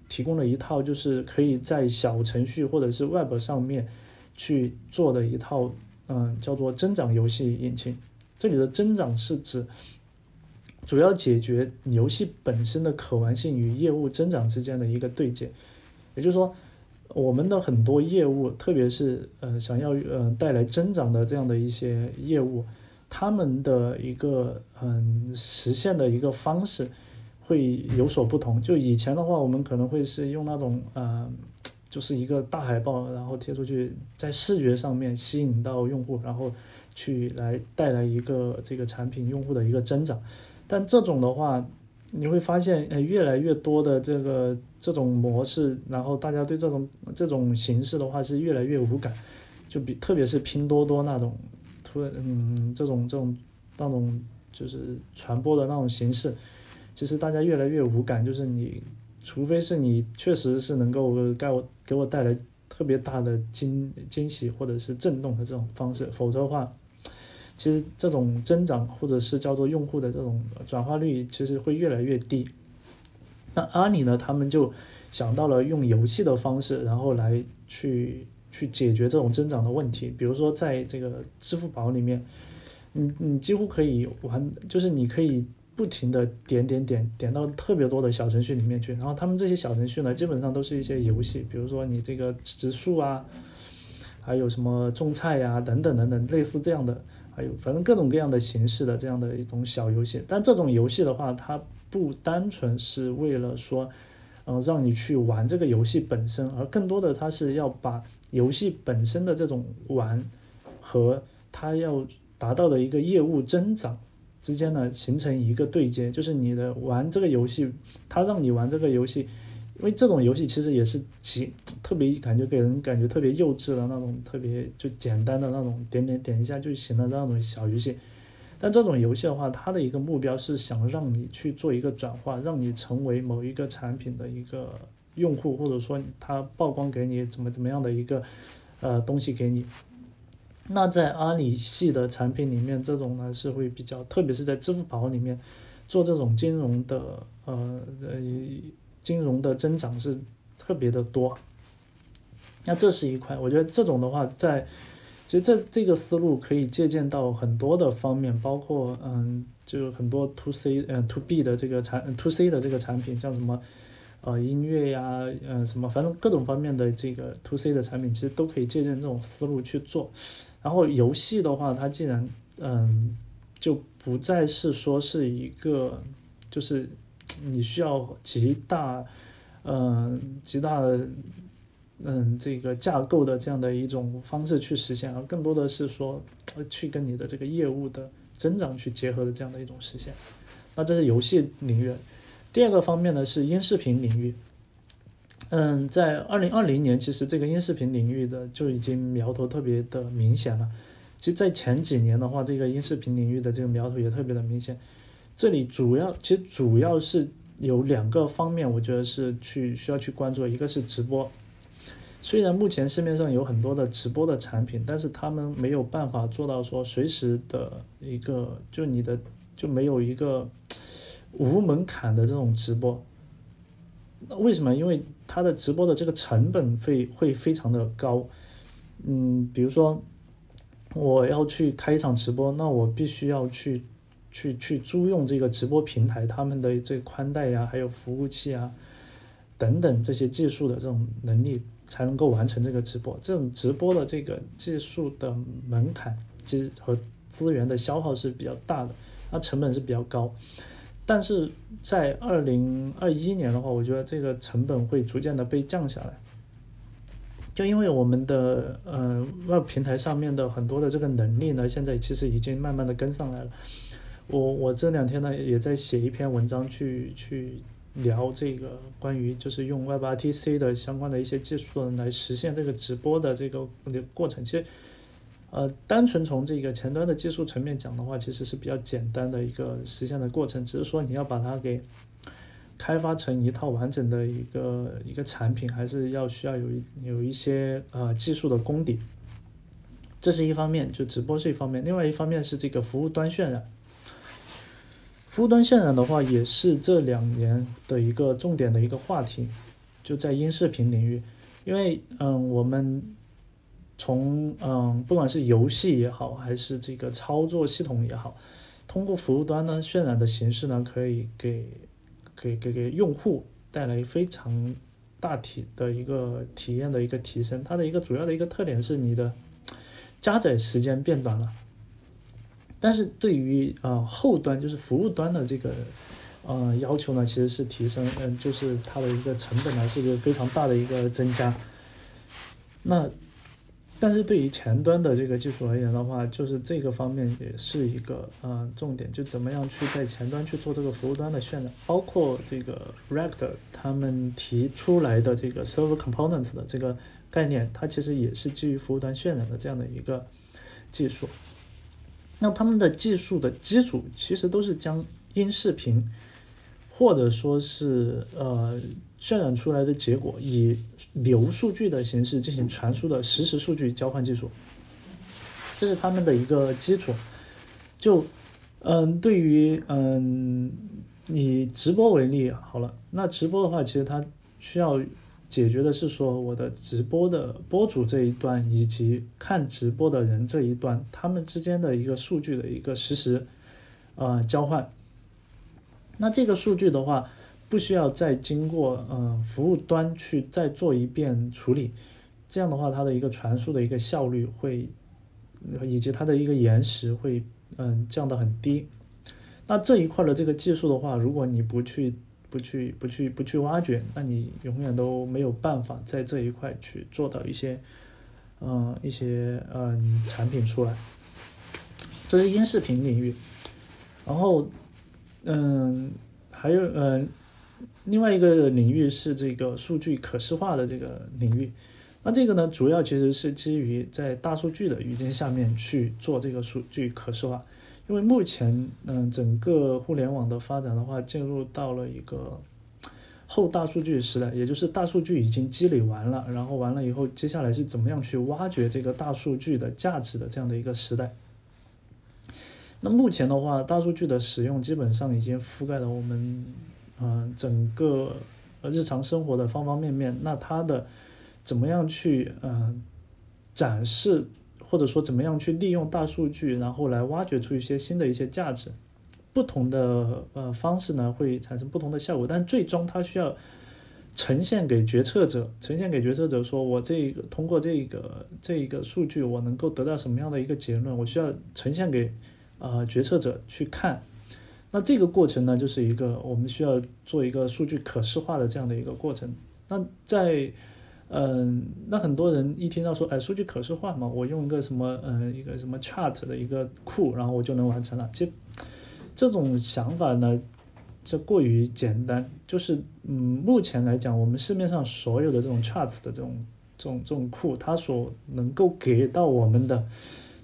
提供了一套就是可以在小程序或者是 Web 上面去做的一套，嗯叫做增长游戏引擎。这里的增长是指主要解决游戏本身的可玩性与业务增长之间的一个对接，也就是说。我们的很多业务，特别是呃想要呃带来增长的这样的一些业务，他们的一个嗯实现的一个方式会有所不同。就以前的话，我们可能会是用那种呃就是一个大海报，然后贴出去，在视觉上面吸引到用户，然后去来带来一个这个产品用户的一个增长。但这种的话，你会发现，呃，越来越多的这个这种模式，然后大家对这种这种形式的话是越来越无感，就比特别是拼多多那种，突然嗯这种这种那种就是传播的那种形式，其实大家越来越无感，就是你除非是你确实是能够给我给我带来特别大的惊惊喜或者是震动的这种方式，否则的话。其实这种增长或者是叫做用户的这种转化率，其实会越来越低。那阿里呢，他们就想到了用游戏的方式，然后来去去解决这种增长的问题。比如说，在这个支付宝里面，你你几乎可以玩，就是你可以不停的点点点点到特别多的小程序里面去，然后他们这些小程序呢，基本上都是一些游戏，比如说你这个植树啊，还有什么种菜呀等等等等，类似这样的，还有反正各种各样的形式的这样的一种小游戏。但这种游戏的话，它不单纯是为了说，嗯，让你去玩这个游戏本身，而更多的它是要把游戏本身的这种玩和它要达到的一个业务增长。之间呢形成一个对接，就是你的玩这个游戏，他让你玩这个游戏，因为这种游戏其实也是极特别感觉给人感觉特别幼稚的那种，特别就简单的那种点点点一下就行了那种小游戏。但这种游戏的话，它的一个目标是想让你去做一个转化，让你成为某一个产品的一个用户，或者说它曝光给你怎么怎么样的一个呃东西给你。那在阿里系的产品里面，这种呢是会比较，特别是在支付宝里面做这种金融的，呃呃，金融的增长是特别的多。那这是一块，我觉得这种的话，在其实这这个思路可以借鉴到很多的方面，包括嗯，就很多 to C 嗯 to B 的这个产 to C 的这个产品，像什么呃音乐呀，嗯什么，反正各种方面的这个 to C 的产品，其实都可以借鉴这种思路去做。然后游戏的话，它竟然嗯，就不再是说是一个，就是你需要极大，嗯，极大的，嗯，这个架构的这样的一种方式去实现，而更多的是说去跟你的这个业务的增长去结合的这样的一种实现。那这是游戏领域。第二个方面呢是音视频领域。嗯，在二零二零年，其实这个音视频领域的就已经苗头特别的明显了。其实，在前几年的话，这个音视频领域的这个苗头也特别的明显。这里主要，其实主要是有两个方面，我觉得是去需要去关注。一个是直播，虽然目前市面上有很多的直播的产品，但是他们没有办法做到说随时的一个，就你的就没有一个无门槛的这种直播。那为什么？因为它的直播的这个成本会会非常的高。嗯，比如说我要去开一场直播，那我必须要去去去租用这个直播平台他们的这个宽带呀，还有服务器啊等等这些技术的这种能力，才能够完成这个直播。这种直播的这个技术的门槛，其实和资源的消耗是比较大的，它成本是比较高。但是在二零二一年的话，我觉得这个成本会逐渐的被降下来，就因为我们的呃 Web 平台上面的很多的这个能力呢，现在其实已经慢慢的跟上来了。我我这两天呢也在写一篇文章去去聊这个关于就是用 Web RTC 的相关的一些技术来实现这个直播的这个过程，其实。呃，单纯从这个前端的技术层面讲的话，其实是比较简单的一个实现的过程，只是说你要把它给开发成一套完整的一个一个产品，还是要需要有一有一些呃技术的功底。这是一方面，就直播是一方面，另外一方面是这个服务端渲染。服务端渲染的话，也是这两年的一个重点的一个话题，就在音视频领域，因为嗯我们。从嗯，不管是游戏也好，还是这个操作系统也好，通过服务端呢渲染的形式呢，可以给给给给用户带来非常大体的一个体验的一个提升。它的一个主要的一个特点是你的加载时间变短了，但是对于呃后端就是服务端的这个呃要求呢，其实是提升，嗯，就是它的一个成本呢是一个非常大的一个增加。那但是对于前端的这个技术而言的话，就是这个方面也是一个呃重点，就怎么样去在前端去做这个服务端的渲染，包括这个 React 他们提出来的这个 Server Components 的这个概念，它其实也是基于服务端渲染的这样的一个技术。那他们的技术的基础其实都是将音视频，或者说是呃。渲染出来的结果以流数据的形式进行传输的实时数据交换技术，这是他们的一个基础。就嗯，对于嗯，以直播为例好了，那直播的话，其实它需要解决的是说，我的直播的播主这一端以及看直播的人这一端，他们之间的一个数据的一个实时呃交换。那这个数据的话，不需要再经过嗯服务端去再做一遍处理，这样的话，它的一个传输的一个效率会，以及它的一个延时会嗯降到很低。那这一块的这个技术的话，如果你不去不去不去不去挖掘，那你永远都没有办法在这一块去做到一些嗯一些嗯产品出来。这是音视频领域，然后嗯还有嗯。另外一个领域是这个数据可视化的这个领域，那这个呢，主要其实是基于在大数据的语境下面去做这个数据可视化，因为目前嗯整个互联网的发展的话，进入到了一个后大数据时代，也就是大数据已经积累完了，然后完了以后，接下来是怎么样去挖掘这个大数据的价值的这样的一个时代。那目前的话，大数据的使用基本上已经覆盖了我们。嗯，整个日常生活的方方面面，那它的怎么样去嗯展示，或者说怎么样去利用大数据，然后来挖掘出一些新的一些价值，不同的呃方式呢会产生不同的效果，但最终它需要呈现给决策者，呈现给决策者说，我这个通过这个这一个数据，我能够得到什么样的一个结论，我需要呈现给啊决策者去看。那这个过程呢，就是一个我们需要做一个数据可视化的这样的一个过程。那在，嗯，那很多人一听到说，哎，数据可视化嘛，我用一个什么，嗯，一个什么 chart 的一个库，然后我就能完成了。其实这种想法呢，这过于简单。就是，嗯，目前来讲，我们市面上所有的这种 charts 的这种这种这种库，它所能够给到我们的，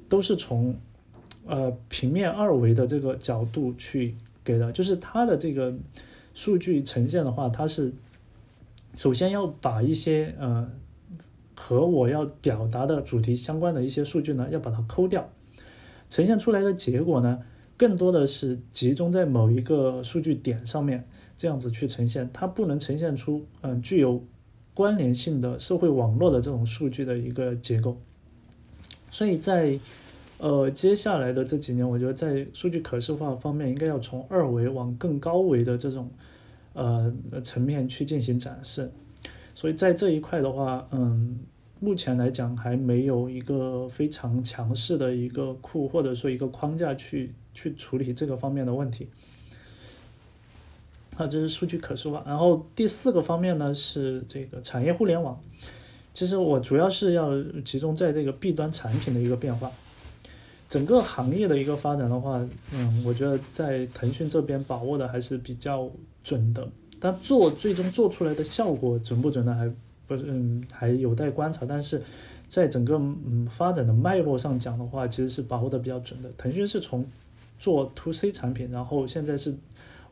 都是从。呃，平面二维的这个角度去给的，就是它的这个数据呈现的话，它是首先要把一些呃和我要表达的主题相关的一些数据呢，要把它抠掉，呈现出来的结果呢，更多的是集中在某一个数据点上面，这样子去呈现，它不能呈现出嗯具有关联性的社会网络的这种数据的一个结构，所以在。呃，接下来的这几年，我觉得在数据可视化方面，应该要从二维往更高维的这种呃层面去进行展示。所以在这一块的话，嗯，目前来讲还没有一个非常强势的一个库或者说一个框架去去处理这个方面的问题。啊，这是数据可视化。然后第四个方面呢是这个产业互联网。其实我主要是要集中在这个 B 端产品的一个变化。整个行业的一个发展的话，嗯，我觉得在腾讯这边把握的还是比较准的，但做最终做出来的效果准不准呢？还不是，嗯，还有待观察。但是在整个嗯发展的脉络上讲的话，其实是把握的比较准的。腾讯是从做 to C 产品，然后现在是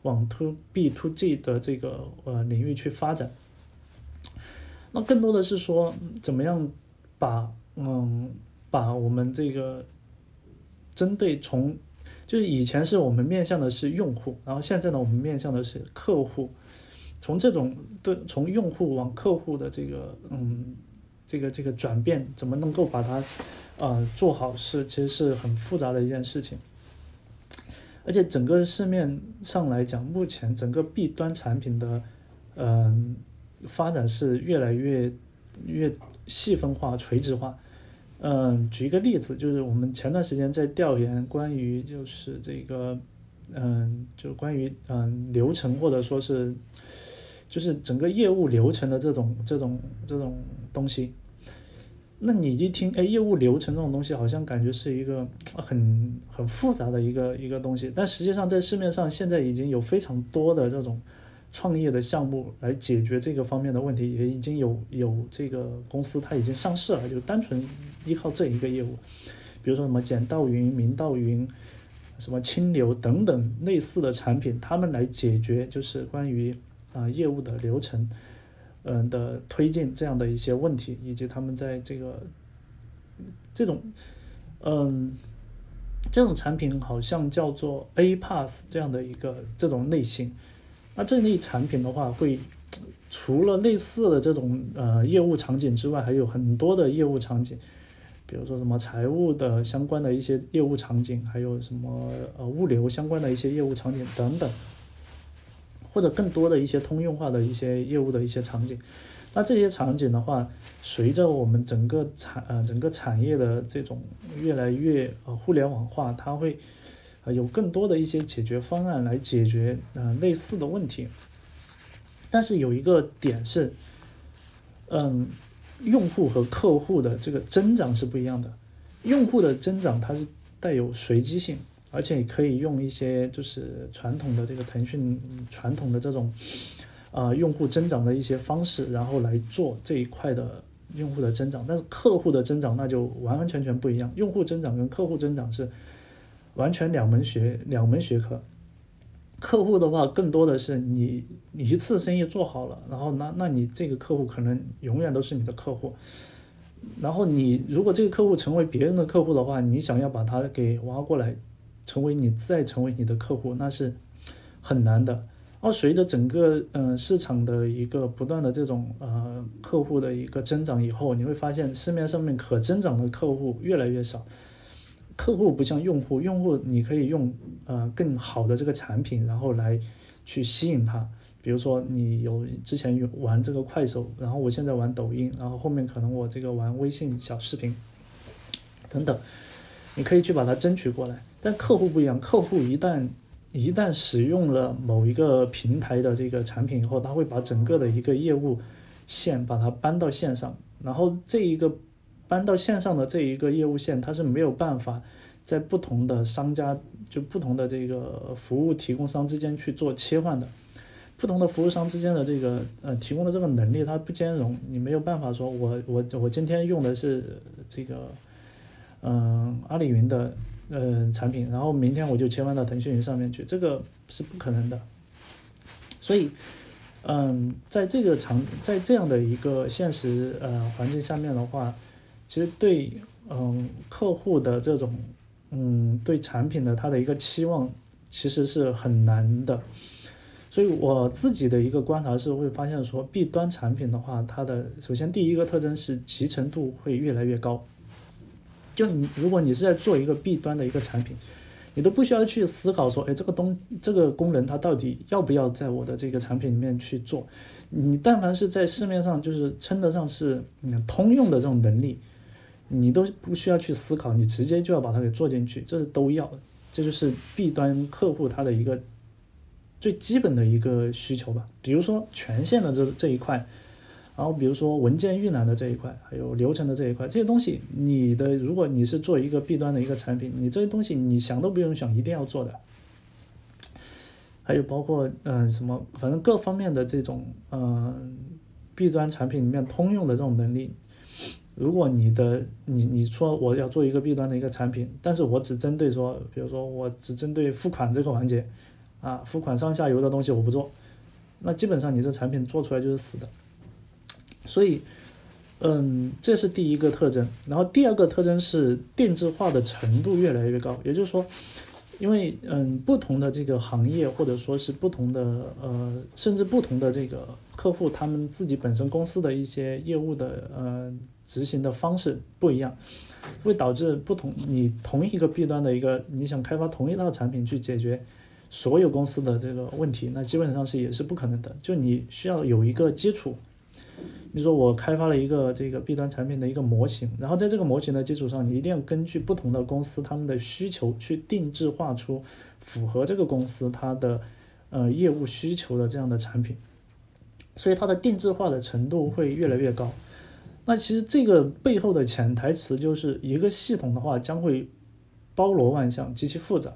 往 to B to G 的这个呃领域去发展。那更多的是说，怎么样把嗯把我们这个。针对从，就是以前是我们面向的是用户，然后现在呢，我们面向的是客户。从这种对从用户往客户的这个嗯，这个这个转变，怎么能够把它呃做好，是其实是很复杂的一件事情。而且整个市面上来讲，目前整个 B 端产品的嗯发展是越来越越细分化、垂直化。嗯，举一个例子，就是我们前段时间在调研关于就是这个，嗯，就关于嗯流程或者说是，就是整个业务流程的这种这种这种东西。那你一听，哎，业务流程这种东西好像感觉是一个很很复杂的一个一个东西，但实际上在市面上现在已经有非常多的这种。创业的项目来解决这个方面的问题，也已经有有这个公司它已经上市了，就单纯依靠这一个业务，比如说什么简道云、明道云、什么清流等等类似的产品，他们来解决就是关于啊业务的流程，嗯的推进这样的一些问题，以及他们在这个这种嗯这种产品好像叫做 A Pass 这样的一个这种类型。那这类产品的话，会除了类似的这种呃业务场景之外，还有很多的业务场景，比如说什么财务的相关的一些业务场景，还有什么呃物流相关的一些业务场景等等。或者更多的一些通用化的一些业务的一些场景。那这些场景的话，随着我们整个产呃整个产业的这种越来越呃互联网化，它会呃有更多的一些解决方案来解决呃类似的问题。但是有一个点是，嗯，用户和客户的这个增长是不一样的。用户的增长它是带有随机性，而且可以用一些就是传统的这个腾讯传统的这种，呃，用户增长的一些方式，然后来做这一块的用户的增长。但是客户的增长那就完完全全不一样，用户增长跟客户增长是完全两门学两门学科。客户的话，更多的是你一次生意做好了，然后那那你这个客户可能永远都是你的客户。然后你如果这个客户成为别人的客户的话，你想要把他给挖过来，成为你再成为你的客户，那是很难的。而随着整个嗯市场的一个不断的这种呃客户的一个增长以后，你会发现市面上面可增长的客户越来越少。客户不像用户，用户你可以用呃更好的这个产品，然后来去吸引他。比如说你有之前有玩这个快手，然后我现在玩抖音，然后后面可能我这个玩微信小视频等等，你可以去把它争取过来。但客户不一样，客户一旦一旦使用了某一个平台的这个产品以后，他会把整个的一个业务线把它搬到线上，然后这一个。搬到线上的这一个业务线，它是没有办法在不同的商家就不同的这个服务提供商之间去做切换的，不同的服务商之间的这个呃提供的这个能力它不兼容，你没有办法说我我我今天用的是这个嗯阿里云的嗯产品，然后明天我就切换到腾讯云上面去，这个是不可能的。所以嗯，在这个场在这样的一个现实呃环境下面的话。其实对，嗯，客户的这种，嗯，对产品的他的一个期望，其实是很难的。所以我自己的一个观察是会发现说，B 端产品的话，它的首先第一个特征是集成度会越来越高。就你如果你是在做一个 B 端的一个产品，你都不需要去思考说，哎，这个东这个功能它到底要不要在我的这个产品里面去做？你但凡是在市面上就是称得上是通用的这种能力。你都不需要去思考，你直接就要把它给做进去，这都要，这就是 B 端客户他的一个最基本的一个需求吧。比如说权限的这这一块，然后比如说文件预览的这一块，还有流程的这一块，这些东西，你的如果你是做一个 B 端的一个产品，你这些东西你想都不用想，一定要做的。还有包括嗯什么，反正各方面的这种嗯 B 端产品里面通用的这种能力。如果你的你你说我要做一个 B 端的一个产品，但是我只针对说，比如说我只针对付款这个环节，啊，付款上下游的东西我不做，那基本上你这产品做出来就是死的。所以，嗯，这是第一个特征。然后第二个特征是定制化的程度越来越高，也就是说，因为嗯，不同的这个行业或者说是不同的呃，甚至不同的这个客户，他们自己本身公司的一些业务的呃。执行的方式不一样，会导致不同。你同一个 B 端的一个，你想开发同一套产品去解决所有公司的这个问题，那基本上是也是不可能的。就你需要有一个基础。你说我开发了一个这个 B 端产品的一个模型，然后在这个模型的基础上，你一定要根据不同的公司他们的需求去定制化出符合这个公司它的呃业务需求的这样的产品，所以它的定制化的程度会越来越高。那其实这个背后的潜台词就是一个系统的话将会包罗万象，极其复杂。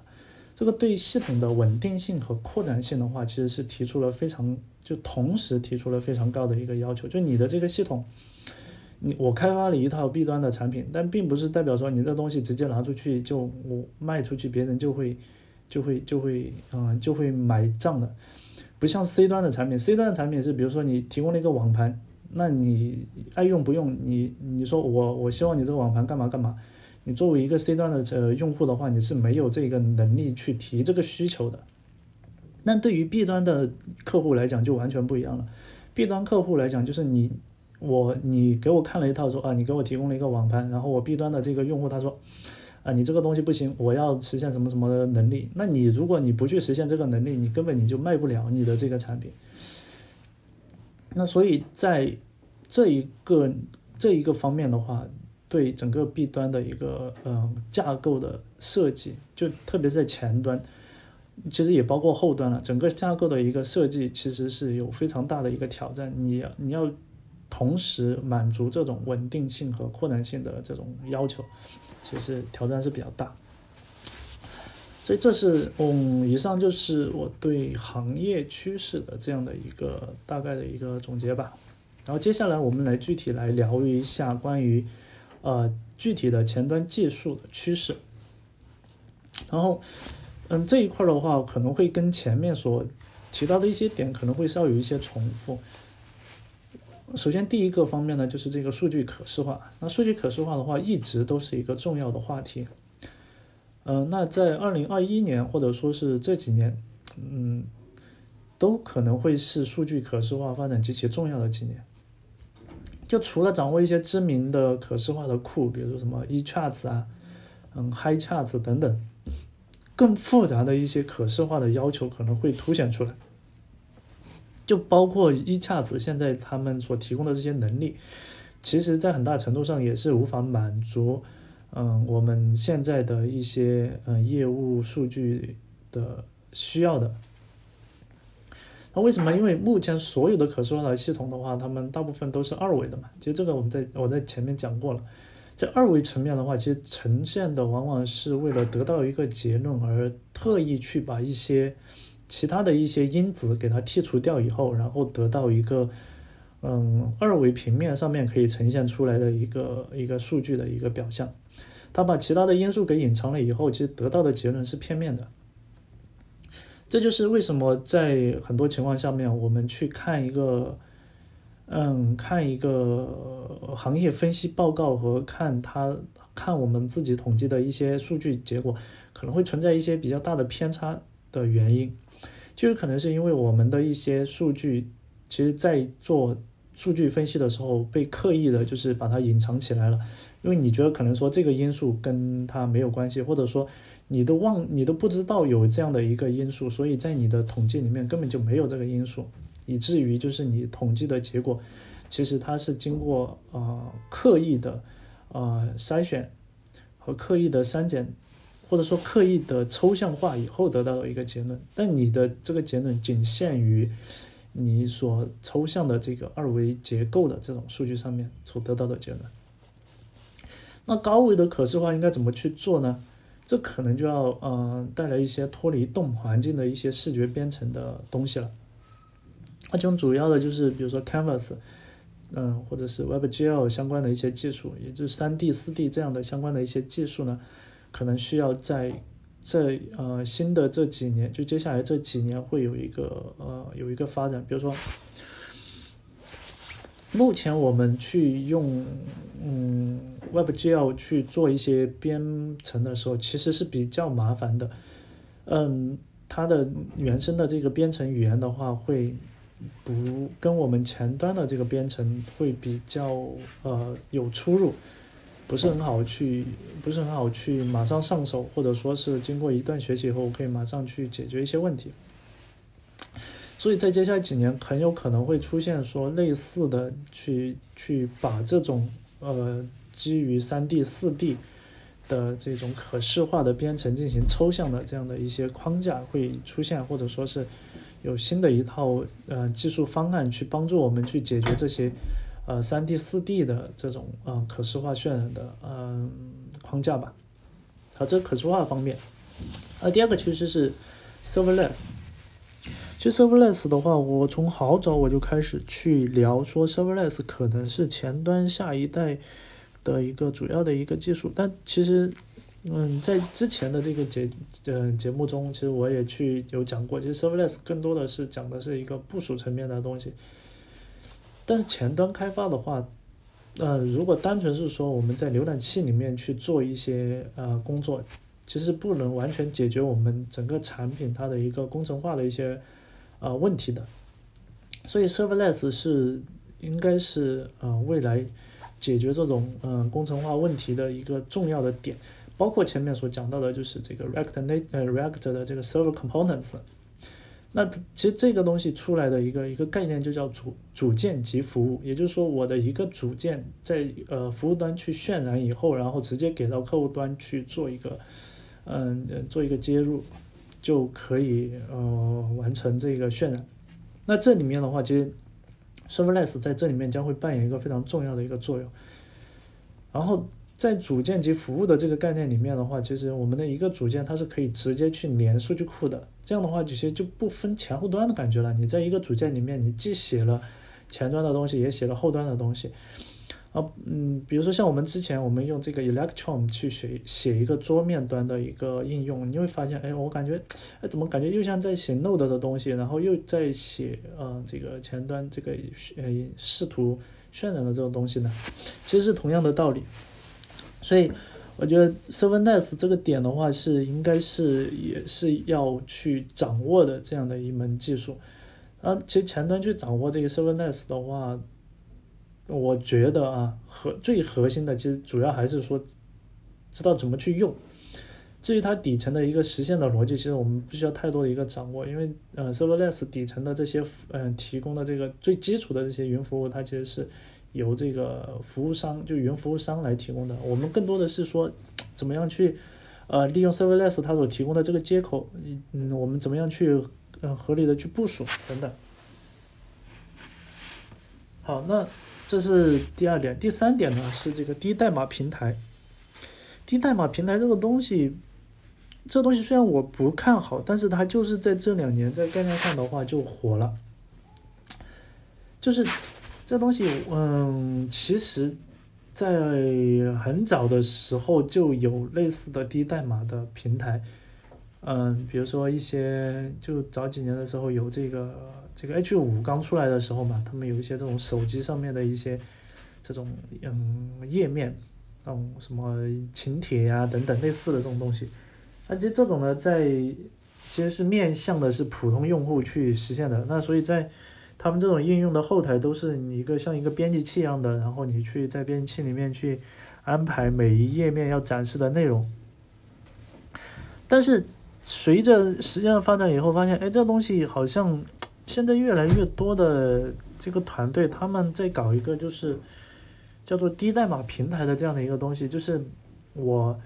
这个对系统的稳定性和扩展性的话，其实是提出了非常就同时提出了非常高的一个要求。就你的这个系统，你我开发了一套 B 端的产品，但并不是代表说你这东西直接拿出去就我卖出去，别人就会就会就会嗯就会买账的。不像 C 端的产品，C 端的产品是比如说你提供了一个网盘。那你爱用不用？你你说我我希望你这个网盘干嘛干嘛？你作为一个 C 端的呃用户的话，你是没有这个能力去提这个需求的。那对于 B 端的客户来讲就完全不一样了。B 端客户来讲就是你我你给我看了一套说啊，你给我提供了一个网盘，然后我 B 端的这个用户他说啊，你这个东西不行，我要实现什么什么能力。那你如果你不去实现这个能力，你根本你就卖不了你的这个产品。那所以在这一个这一个方面的话，对整个 B 端的一个嗯架构的设计，就特别在前端，其实也包括后端了，整个架构的一个设计其实是有非常大的一个挑战。你你要同时满足这种稳定性和扩展性的这种要求，其实挑战是比较大。所以这是嗯，以上就是我对行业趋势的这样的一个大概的一个总结吧。然后接下来我们来具体来聊一下关于呃具体的前端技术的趋势。然后嗯这一块的话可能会跟前面所提到的一些点可能会稍有一些重复。首先第一个方面呢就是这个数据可视化。那数据可视化的话一直都是一个重要的话题。嗯，那在二零二一年或者说是这几年，嗯，都可能会是数据可视化发展极其重要的几年。就除了掌握一些知名的可视化的库，比如说什么 eCharts 啊，嗯，Highcharts 等等，更复杂的一些可视化的要求可能会凸显出来。就包括 eCharts 现在他们所提供的这些能力，其实在很大程度上也是无法满足。嗯，我们现在的一些嗯业务数据的需要的，那为什么？因为目前所有的可视化的系统的话，他们大部分都是二维的嘛。其实这个我们在我在前面讲过了，在二维层面的话，其实呈现的往往是为了得到一个结论而特意去把一些其他的一些因子给它剔除掉以后，然后得到一个嗯二维平面上面可以呈现出来的一个一个数据的一个表象。他把其他的因素给隐藏了以后，其实得到的结论是片面的。这就是为什么在很多情况下面，我们去看一个，嗯，看一个行业分析报告和看他看我们自己统计的一些数据结果，可能会存在一些比较大的偏差的原因，就是可能是因为我们的一些数据，其实在做数据分析的时候被刻意的，就是把它隐藏起来了。因为你觉得可能说这个因素跟它没有关系，或者说你都忘你都不知道有这样的一个因素，所以在你的统计里面根本就没有这个因素，以至于就是你统计的结果，其实它是经过呃刻意的呃筛选和刻意的删减，或者说刻意的抽象化以后得到的一个结论，但你的这个结论仅限于你所抽象的这个二维结构的这种数据上面所得到的结论。那高维的可视化应该怎么去做呢？这可能就要呃带来一些脱离动环境的一些视觉编程的东西了。那种主要的就是比如说 Canvas，嗯，或者是 WebGL 相关的一些技术，也就是三 D、四 D 这样的相关的一些技术呢，可能需要在这呃新的这几年，就接下来这几年会有一个呃有一个发展，比如说。目前我们去用嗯 WebGL 去做一些编程的时候，其实是比较麻烦的。嗯，它的原生的这个编程语言的话，会不跟我们前端的这个编程会比较呃有出入，不是很好去，不是很好去马上上手，或者说是经过一段学习以后，可以马上去解决一些问题。所以在接下来几年，很有可能会出现说类似的去去把这种呃基于三 D、四 D 的这种可视化的编程进行抽象的这样的一些框架会出现，或者说是有新的一套呃技术方案去帮助我们去解决这些呃三 D、四 D 的这种呃可视化渲染的嗯框架吧。好，这可视化方面，呃，第二个趋势是 serverless。其实 serverless 的话，我从好早我就开始去聊，说 serverless 可能是前端下一代的一个主要的一个技术。但其实，嗯，在之前的这个节嗯节目中，其实我也去有讲过，其实 serverless 更多的是讲的是一个部署层面的东西。但是前端开发的话，呃，如果单纯是说我们在浏览器里面去做一些呃工作，其实不能完全解决我们整个产品它的一个工程化的一些。呃，问题的，所以 serverless 是应该是呃未来解决这种嗯工程化问题的一个重要的点。包括前面所讲到的，就是这个 React 呃 React 的这个 Server Components。那其实这个东西出来的一个一个概念就叫主组件及服务，也就是说我的一个组件在呃服务端去渲染以后，然后直接给到客户端去做一个嗯做一个接入，就可以呃完成这个渲染。那这里面的话，其实 Serverless 在这里面将会扮演一个非常重要的一个作用。然后。在组件及服务的这个概念里面的话，其实我们的一个组件它是可以直接去连数据库的。这样的话，其实就不分前后端的感觉了。你在一个组件里面，你既写了前端的东西，也写了后端的东西。啊，嗯，比如说像我们之前我们用这个 Electron 去写写一个桌面端的一个应用，你会发现，哎，我感觉，哎，怎么感觉又像在写 Node 的东西，然后又在写呃这个前端这个呃视图渲染的这种东西呢？其实是同样的道理。所以，我觉得 Serverless 这个点的话，是应该是也是要去掌握的这样的一门技术。啊，其实前端去掌握这个 Serverless 的话，我觉得啊，核最核心的其实主要还是说知道怎么去用。至于它底层的一个实现的逻辑，其实我们不需要太多的一个掌握，因为呃，Serverless 底层的这些嗯提供的这个最基础的这些云服务，它其实是。由这个服务商，就云服务商来提供的。我们更多的是说，怎么样去，呃，利用 Serverless 它所提供的这个接口，嗯，我们怎么样去，呃，合理的去部署等等。好，那这是第二点。第三点呢是这个低代码平台。低代码平台这个东西，这东西虽然我不看好，但是它就是在这两年在概念上的话就火了，就是。这东西，嗯，其实，在很早的时候就有类似的低代码的平台，嗯，比如说一些就早几年的时候有这个这个 H 五刚出来的时候嘛，他们有一些这种手机上面的一些这种嗯页面，那种什么请帖呀等等类似的这种东西，而且这种呢，在其实是面向的是普通用户去实现的，那所以在。他们这种应用的后台都是你一个像一个编辑器一样的，然后你去在编辑器里面去安排每一页面要展示的内容。但是随着时间的发展以后，发现哎，这东西好像 [tsk] 现在越来越多的这个团队他们在搞一个就是叫做低代码平台的这样的一个东西，就是我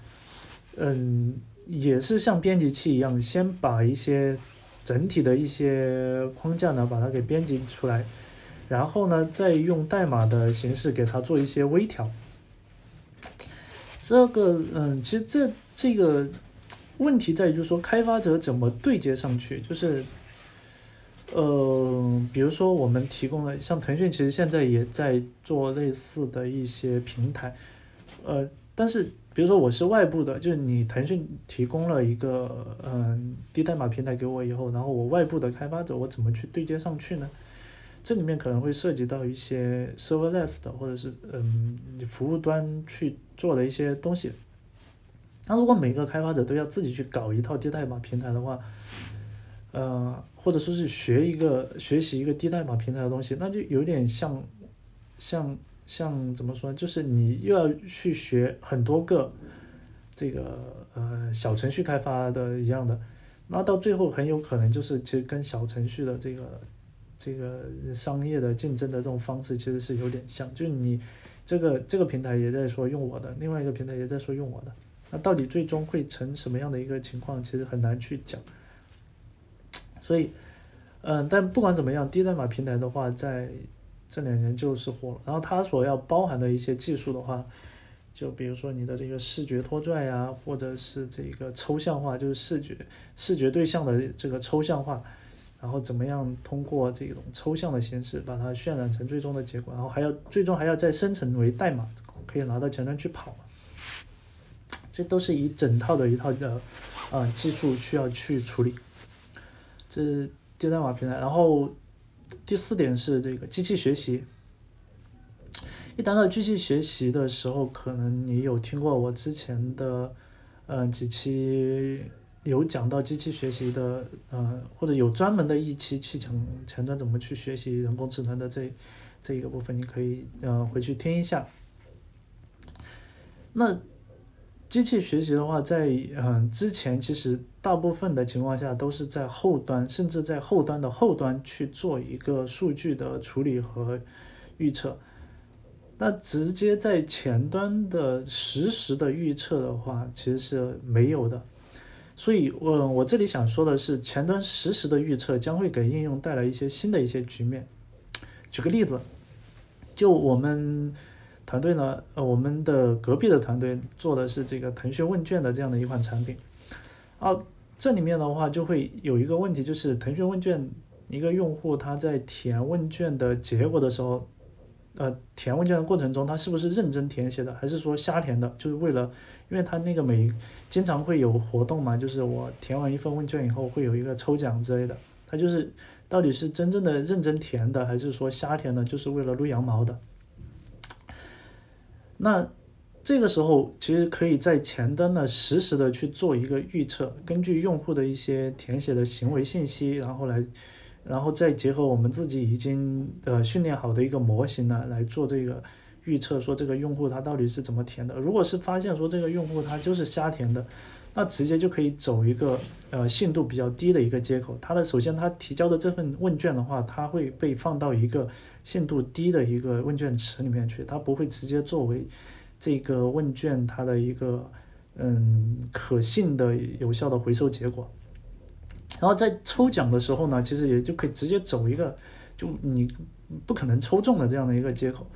嗯也是像编辑器一样，先把一些。整体的一些框架呢，把它给编辑出来，然后呢，再用代码的形式给它做一些微调。这个，嗯，其实这这个问题在于，就是说开发者怎么对接上去，就是，呃，比如说我们提供了，像腾讯其实现在也在做类似的一些平台，呃，但是。比如说我是外部的，就是你腾讯提供了一个嗯低代码平台给我以后，然后我外部的开发者我怎么去对接上去呢？这里面可能会涉及到一些 serverless 的或者是嗯服务端去做的一些东西。那如果每个开发者都要自己去搞一套低代码平台的话，呃或者说是学一个学习一个低代码平台的东西，那就有点像像。像怎么说，就是你又要去学很多个这个呃小程序开发的一样的，那到最后很有可能就是其实跟小程序的这个这个商业的竞争的这种方式其实是有点像，就是你这个这个平台也在说用我的，另外一个平台也在说用我的，那到底最终会成什么样的一个情况，其实很难去讲。所以，嗯，但不管怎么样，低代码平台的话，在这两年就是火了，然后它所要包含的一些技术的话，就比如说你的这个视觉拖拽呀，或者是这个抽象化，就是视觉视觉对象的这个抽象化，然后怎么样通过这种抽象的形式把它渲染成最终的结果，然后还要最终还要再生成为代码，可以拿到前端去跑，这都是一整套的一套的啊技术需要去处理，这是低代码平台，然后。第四点是这个机器学习。一谈到机器学习的时候，可能你有听过我之前的，嗯，几期有讲到机器学习的，呃，或者有专门的一期去讲前端怎么去学习人工智能的这这一个部分，你可以呃回去听一下。那机器学习的话，在嗯之前其实大部分的情况下都是在后端，甚至在后端的后端去做一个数据的处理和预测。那直接在前端的实时的预测的话，其实是没有的。所以，我我这里想说的是，前端实时的预测将会给应用带来一些新的一些局面。举个例子，就我们团队呢，呃，我们的隔壁的团队做的是这个腾讯问卷的这样的一款产品。啊，这里面的话就会有一个问题，就是腾讯问卷一个用户他在填问卷的结果的时候。呃，填问卷的过程中，他是不是认真填写的，还是说瞎填的？就是为了，因为他那个每经常会有活动嘛，就是我填完一份问卷以后会有一个抽奖之类的。他就是到底是真正的认真填的，还是说瞎填的，就是为了撸羊毛的？那这个时候其实可以在前端呢实时的去做一个预测，根据用户的一些填写的行为信息，然后来。然后再结合我们自己已经呃训练好的一个模型呢，来做这个预测，说这个用户他到底是怎么填的。如果是发现说这个用户他就是瞎填的，那直接就可以走一个呃信度比较低的一个接口。它的首先它提交的这份问卷的话，它会被放到一个信度低的一个问卷池里面去，它不会直接作为这个问卷它的一个嗯可信的有效的回收结果。然后在抽奖的时候呢，其实也就可以直接走一个，就你不可能抽中的这样的一个接口。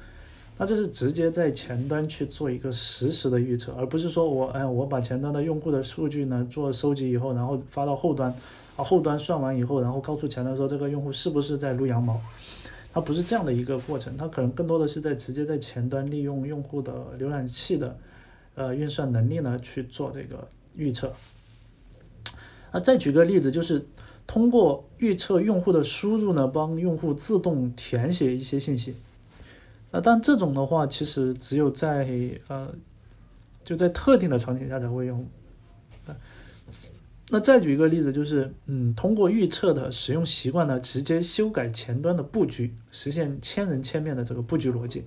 那这是直接在前端去做一个实时的预测，而不是说我哎我把前端的用户的数据呢做收集以后，然后发到后端，啊后端算完以后，然后告诉前端说这个用户是不是在撸羊毛。它不是这样的一个过程，它可能更多的是在直接在前端利用用户的浏览器的呃运算能力呢去做这个预测。那再举个例子，就是通过预测用户的输入呢，帮用户自动填写一些信息。那但这种的话，其实只有在呃，就在特定的场景下才会用。那再举一个例子，就是嗯，通过预测的使用习惯呢，直接修改前端的布局，实现千人千面的这个布局逻辑。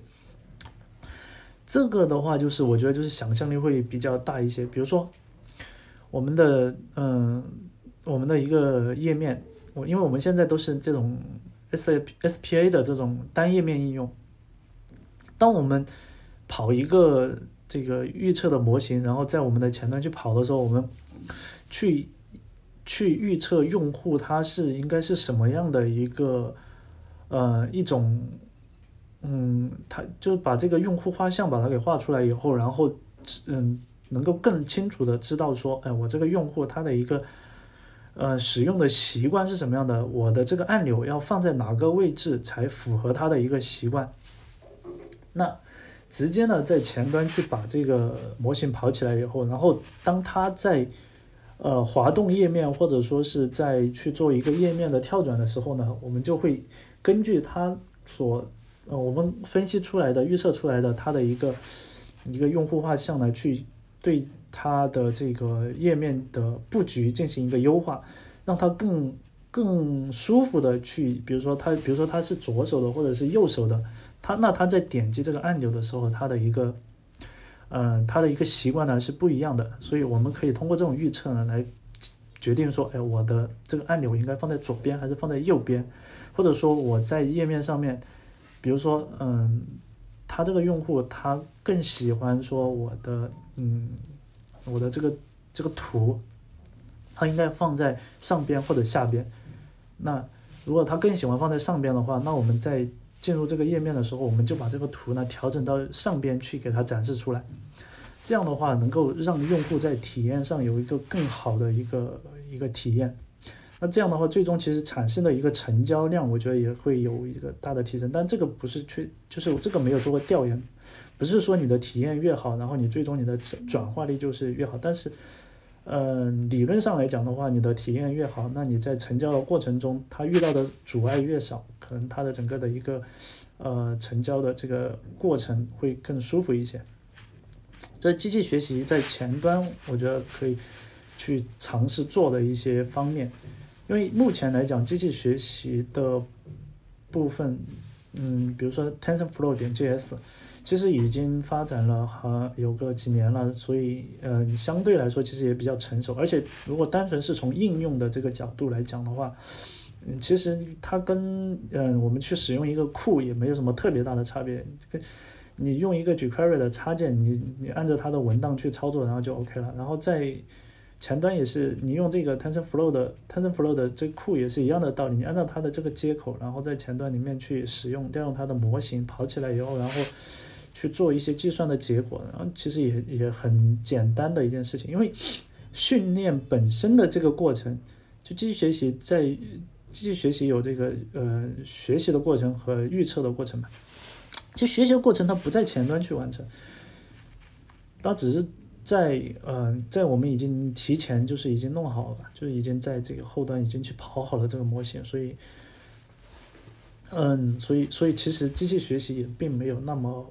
这个的话，就是我觉得就是想象力会比较大一些，比如说。我们的嗯，我们的一个页面，我因为我们现在都是这种 S A S P A 的这种单页面应用。当我们跑一个这个预测的模型，然后在我们的前端去跑的时候，我们去去预测用户他是应该是什么样的一个呃一种嗯，他就把这个用户画像把它给画出来以后，然后嗯。能够更清楚的知道说，哎，我这个用户他的一个呃使用的习惯是什么样的，我的这个按钮要放在哪个位置才符合他的一个习惯。那直接呢在前端去把这个模型跑起来以后，然后当它在呃滑动页面或者说是在去做一个页面的跳转的时候呢，我们就会根据它所呃我们分析出来的预测出来的它的一个一个用户画像呢去。对它的这个页面的布局进行一个优化，让它更更舒服的去，比如说他，比如说他是左手的或者是右手的，他那他在点击这个按钮的时候，他的一个，嗯，他的一个习惯呢是不一样的，所以我们可以通过这种预测呢来决定说，哎，我的这个按钮应该放在左边还是放在右边，或者说我在页面上面，比如说，嗯。他这个用户他更喜欢说我的嗯我的这个这个图，他应该放在上边或者下边。那如果他更喜欢放在上边的话，那我们在进入这个页面的时候，我们就把这个图呢调整到上边去给他展示出来。这样的话能够让用户在体验上有一个更好的一个一个体验。那这样的话，最终其实产生的一个成交量，我觉得也会有一个大的提升。但这个不是去，就是这个没有做过调研，不是说你的体验越好，然后你最终你的转化率就是越好。但是，嗯，理论上来讲的话，你的体验越好，那你在成交的过程中，它遇到的阻碍越少，可能它的整个的一个呃成交的这个过程会更舒服一些。这机器学习在前端，我觉得可以去尝试做的一些方面。因为目前来讲，机器学习的部分，嗯，比如说 TensorFlow 点 JS，其实已经发展了哈有个几年了，所以嗯，相对来说其实也比较成熟。而且如果单纯是从应用的这个角度来讲的话，嗯，其实它跟嗯我们去使用一个库也没有什么特别大的差别。跟你用一个 jQuery 的插件，你你按照它的文档去操作，然后就 OK 了。然后在前端也是，你用这个 TensorFlow 的 TensorFlow 的这个库也是一样的道理，你按照它的这个接口，然后在前端里面去使用，调用它的模型跑起来以后，然后。去做一些计算的结果，然后其实也也很简单的一件事情，因为训练本身的这个过程，就机器学习在机器学习有这个呃学习的过程和预测的过程嘛，其实学习的过程它不在前端去完成，它只是在呃在我们已经提前就是已经弄好了，就是已经在这个后端已经去跑好了这个模型，所以嗯，所以所以其实机器学习也并没有那么。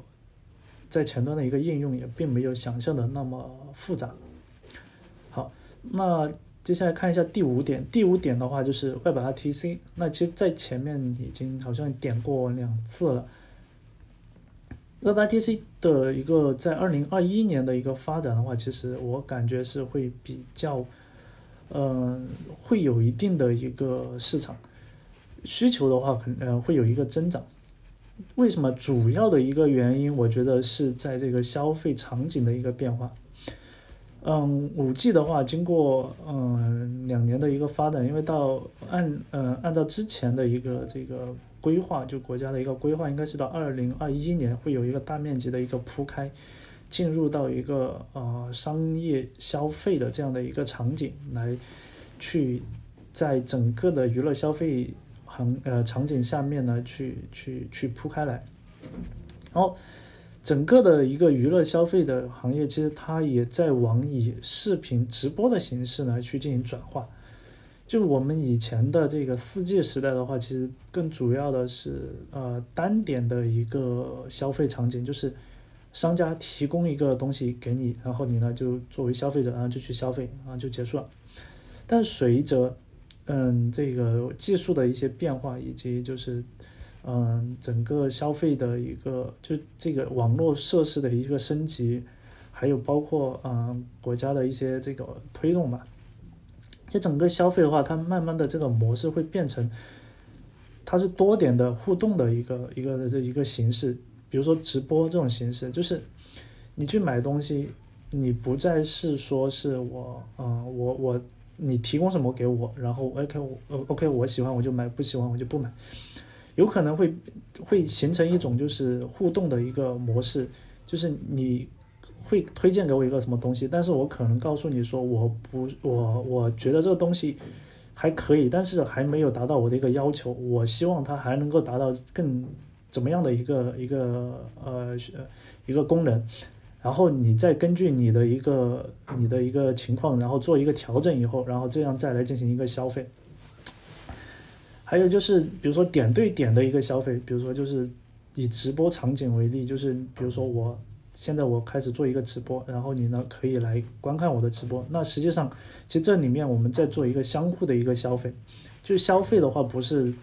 在前端的一个应用也并没有想象的那么复杂。好，那接下来看一下第五点。第五点的话就是 WebRTC。那其实，在前面已经好像点过两次了。WebRTC 的一个在二零二一年的一个发展的话，其实我感觉是会比较，嗯，会有一定的一个市场需求的话，可能会有一个增长。为什么主要的一个原因，我觉得是在这个消费场景的一个变化。嗯，五 G 的话，经过嗯两年的一个发展，因为到按呃按照之前的一个这个规划，就国家的一个规划，应该是到二零二一年会有一个大面积的一个铺开，进入到一个呃商业消费的这样的一个场景来，去在整个的娱乐消费。场呃场景下面呢，去去去铺开来，然后整个的一个娱乐消费的行业，其实它也在往以视频直播的形式呢去进行转化。就我们以前的这个四 G 时代的话，其实更主要的是呃单点的一个消费场景，就是商家提供一个东西给你，然后你呢就作为消费者，然后就去消费，然后就结束了。但随着嗯，这个技术的一些变化，以及就是，嗯，整个消费的一个，就这个网络设施的一个升级，还有包括嗯国家的一些这个推动吧。就整个消费的话，它慢慢的这个模式会变成，它是多点的互动的一个一个这一个形式，比如说直播这种形式，就是你去买东西，你不再是说是我，嗯，我我。你提供什么给我，然后 OK 我 OK 我喜欢我就买，不喜欢我就不买，有可能会会形成一种就是互动的一个模式，就是你会推荐给我一个什么东西，但是我可能告诉你说我不我我觉得这个东西还可以，但是还没有达到我的一个要求，我希望它还能够达到更怎么样的一个一个呃一个功能。然后你再根据你的一个你的一个情况，然后做一个调整以后，然后这样再来进行一个消费。还有就是，比如说点对点的一个消费，比如说就是以直播场景为例，就是比如说我现在我开始做一个直播，然后你呢可以来观看我的直播。那实际上，其实这里面我们在做一个相互的一个消费。就消费的话，不是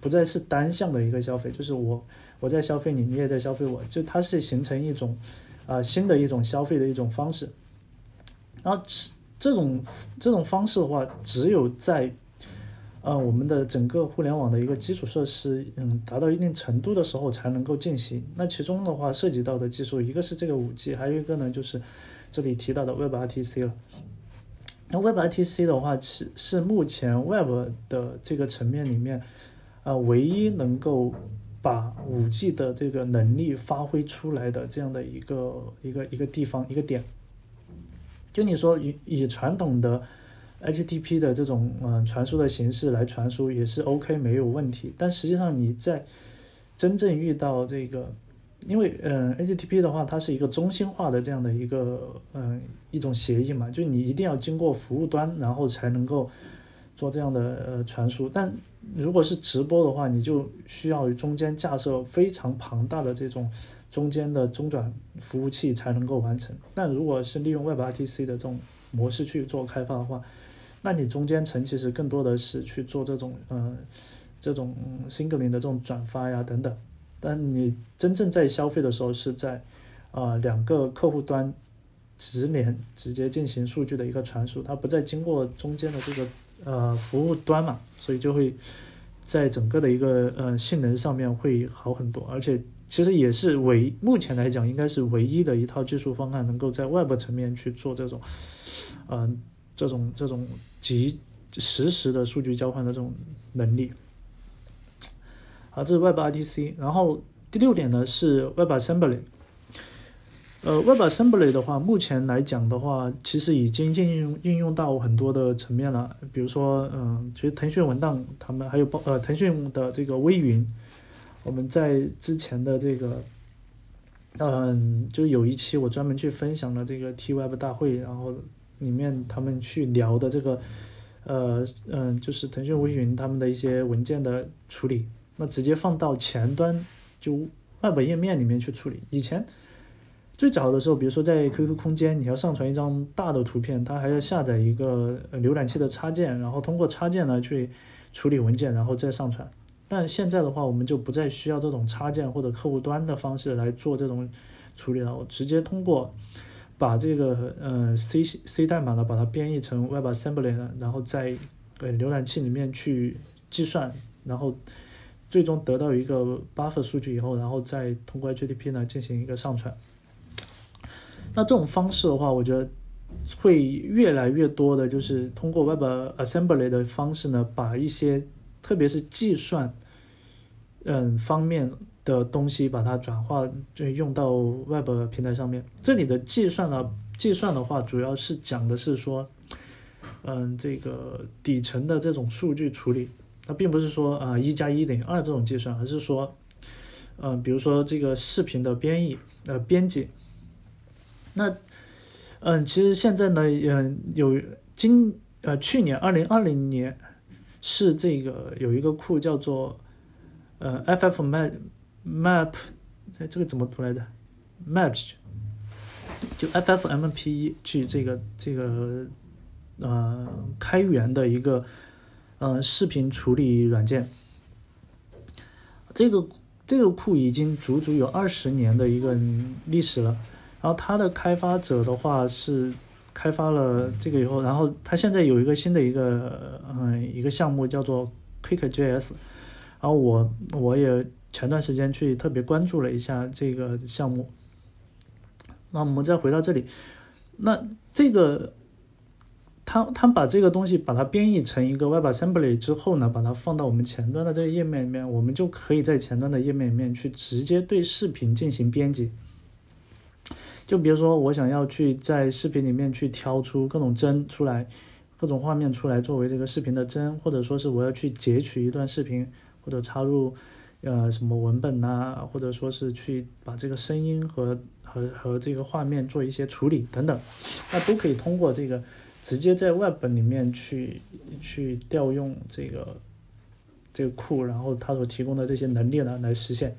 不再是单向的一个消费，就是我我在消费你，你也在消费我，就它是形成一种。啊，新的一种消费的一种方式，那这种这种方式的话，只有在呃我们的整个互联网的一个基础设施嗯达到一定程度的时候才能够进行。那其中的话涉及到的技术，一个是这个五 G，还有一个呢就是这里提到的 WebRTC 了。那 WebRTC 的话是是目前 Web 的这个层面里面啊唯一能够。把五 G 的这个能力发挥出来的这样的一个一个一个地方一个点，就你说以以传统的 HTTP 的这种嗯传输的形式来传输也是 OK 没有问题，但实际上你在真正遇到这个，因为嗯 HTTP 的话它是一个中心化的这样的一个嗯一种协议嘛，就你一定要经过服务端，然后才能够。做这样的呃传输，但如果是直播的话，你就需要中间架设非常庞大的这种中间的中转服务器才能够完成。但如果是利用 WebRTC 的这种模式去做开发的话，那你中间层其实更多的是去做这种呃这种 Signaling 的这种转发呀等等。但你真正在消费的时候是在啊两个客户端直连直接进行数据的一个传输，它不再经过中间的这个呃服务端嘛，所以就会在整个的一个呃性能上面会好很多，而且。其实也是唯目前来讲，应该是唯一的一套技术方案，能够在 Web 层面去做这种，嗯，这种这种即实时的数据交换的这种能力。好，这是 Web RTC。然后第六点呢是 Web Assembly。呃，Web Assembly 的话，目前来讲的话，其实已经应用应用到很多的层面了。比如说，嗯，其实腾讯文档他们还有包呃腾讯的这个微云。我们在之前的这个，嗯，就有一期我专门去分享了这个 T Web 大会，然后里面他们去聊的这个，呃，嗯，就是腾讯微云他们的一些文件的处理，那直接放到前端就 Web 页面里面去处理。以前最早的时候，比如说在 QQ 空间，你要上传一张大的图片，它还要下载一个浏览器的插件，然后通过插件呢去处理文件，然后再上传。但现在的话，我们就不再需要这种插件或者客户端的方式来做这种处理了。我直接通过把这个呃 C C 代码呢，把它编译成 Web Assembly 呢，然后在浏览器里面去计算，然后最终得到一个 buffer 数据以后，然后再通过 HTTP 呢进行一个上传。那这种方式的话，我觉得会越来越多的，就是通过 Web Assembly 的方式呢，把一些特别是计算。嗯，方面的东西把它转化就用到 Web 平台上面。这里的计算呢，计算的话主要是讲的是说，嗯，这个底层的这种数据处理，它并不是说啊一加一等于二这种计算，而是说，嗯，比如说这个视频的编译呃编辑。那嗯，其实现在呢，嗯，有今呃去年二零二零年是这个有一个库叫做。呃，ff map map，哎，这个怎么读来着？map 就 ffmpeg 这个这个呃开源的一个呃视频处理软件。这个这个库已经足足有二十年的一个历史了。然后它的开发者的话是开发了这个以后，然后它现在有一个新的一个嗯一个项目叫做 QuickJS。然后我我也前段时间去特别关注了一下这个项目。那我们再回到这里，那这个他他把这个东西把它编译成一个 Web Assembly 之后呢，把它放到我们前端的这个页面里面，我们就可以在前端的页面里面去直接对视频进行编辑。就比如说我想要去在视频里面去挑出各种帧出来，各种画面出来作为这个视频的帧，或者说是我要去截取一段视频。或者插入，呃，什么文本呐，或者说是去把这个声音和和和这个画面做一些处理等等，那都可以通过这个直接在 Web 里面去去调用这个这个库，然后它所提供的这些能力呢来实现。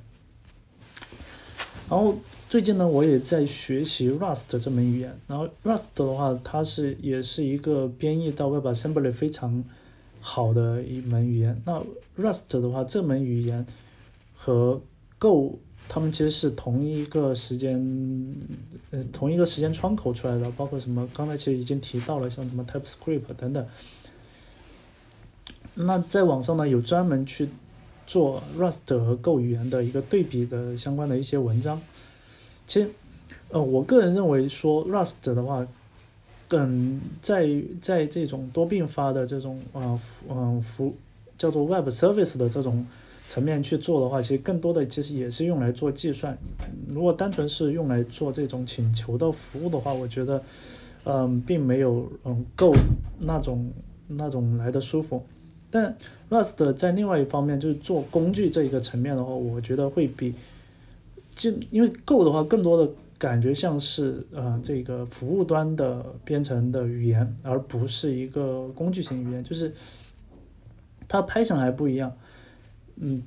然后最近呢，我也在学习 Rust 这门语言，然后 Rust 的话，它是也是一个编译到 Web Assembly 非常。好的一门语言，那 Rust 的话，这门语言和 Go 他们其实是同一个时间，呃，同一个时间窗口出来的，包括什么，刚才其实已经提到了，像什么 TypeScript 等等。那在网上呢，有专门去做 Rust 和 Go 语言的一个对比的相关的一些文章。其实，呃，我个人认为说 Rust 的话。嗯，在在这种多并发的这种啊嗯服叫做 Web Service 的这种层面去做的话，其实更多的其实也是用来做计算。如果单纯是用来做这种请求的服务的话，我觉得嗯并没有嗯够那种那种来的舒服。但 Rust 在另外一方面就是做工具这一个层面的话，我觉得会比就因为 Go 的话更多的。感觉像是呃这个服务端的编程的语言，而不是一个工具型语言，就是它拍上还不一样，嗯，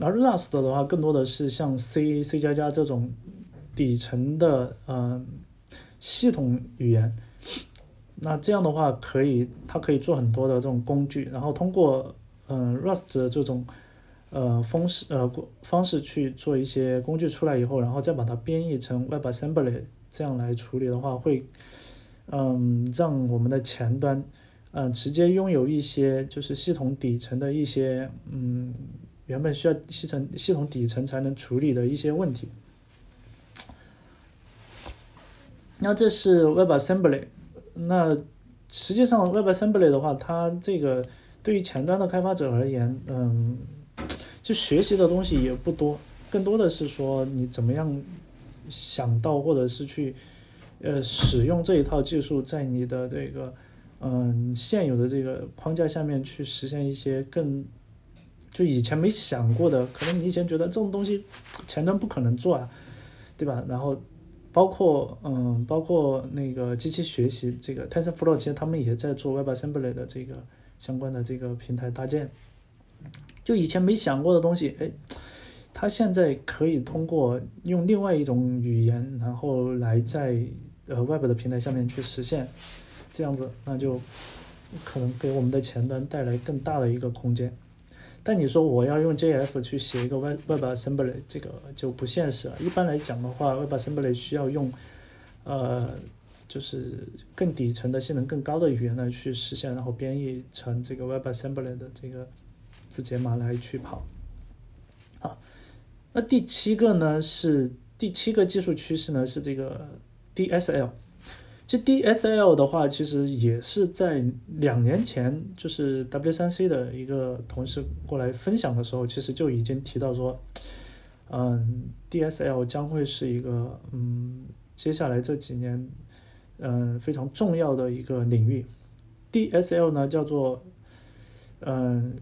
而 Rust 的话更多的是像 C、C 加加这种底层的呃系统语言，那这样的话可以它可以做很多的这种工具，然后通过嗯 Rust 的这种呃方式呃方式去做一些工具出来以后，然后再把它编译成 WebAssembly 这样来处理的话，会嗯让我们的前端嗯直接拥有一些就是系统底层的一些嗯原本需要系统系统底层才能处理的一些问题。那这是 WebAssembly，那实际上 WebAssembly 的话，它这个对于前端的开发者而言，嗯，就学习的东西也不多，更多的是说你怎么样想到或者是去呃使用这一套技术，在你的这个嗯现有的这个框架下面去实现一些更就以前没想过的，可能你以前觉得这种东西前端不可能做啊，对吧？然后。包括嗯，包括那个机器学习，这个 TensorFlow 其实他们也在做 WebAssembly 的这个相关的这个平台搭建。就以前没想过的东西，哎，它现在可以通过用另外一种语言，然后来在呃 Web 的平台下面去实现，这样子，那就可能给我们的前端带来更大的一个空间。但你说我要用 JS 去写一个 Web WebAssembly，这个就不现实了。一般来讲的话，WebAssembly 需要用，呃，就是更底层的性能更高的语言来去实现，然后编译成这个 WebAssembly 的这个字节码来去跑。啊，那第七个呢是第七个技术趋势呢是这个 DSL。这 DSL 的话，其实也是在两年前，就是 W3C 的一个同事过来分享的时候，其实就已经提到说，嗯，DSL 将会是一个嗯，接下来这几年嗯非常重要的一个领域。DSL 呢叫做嗯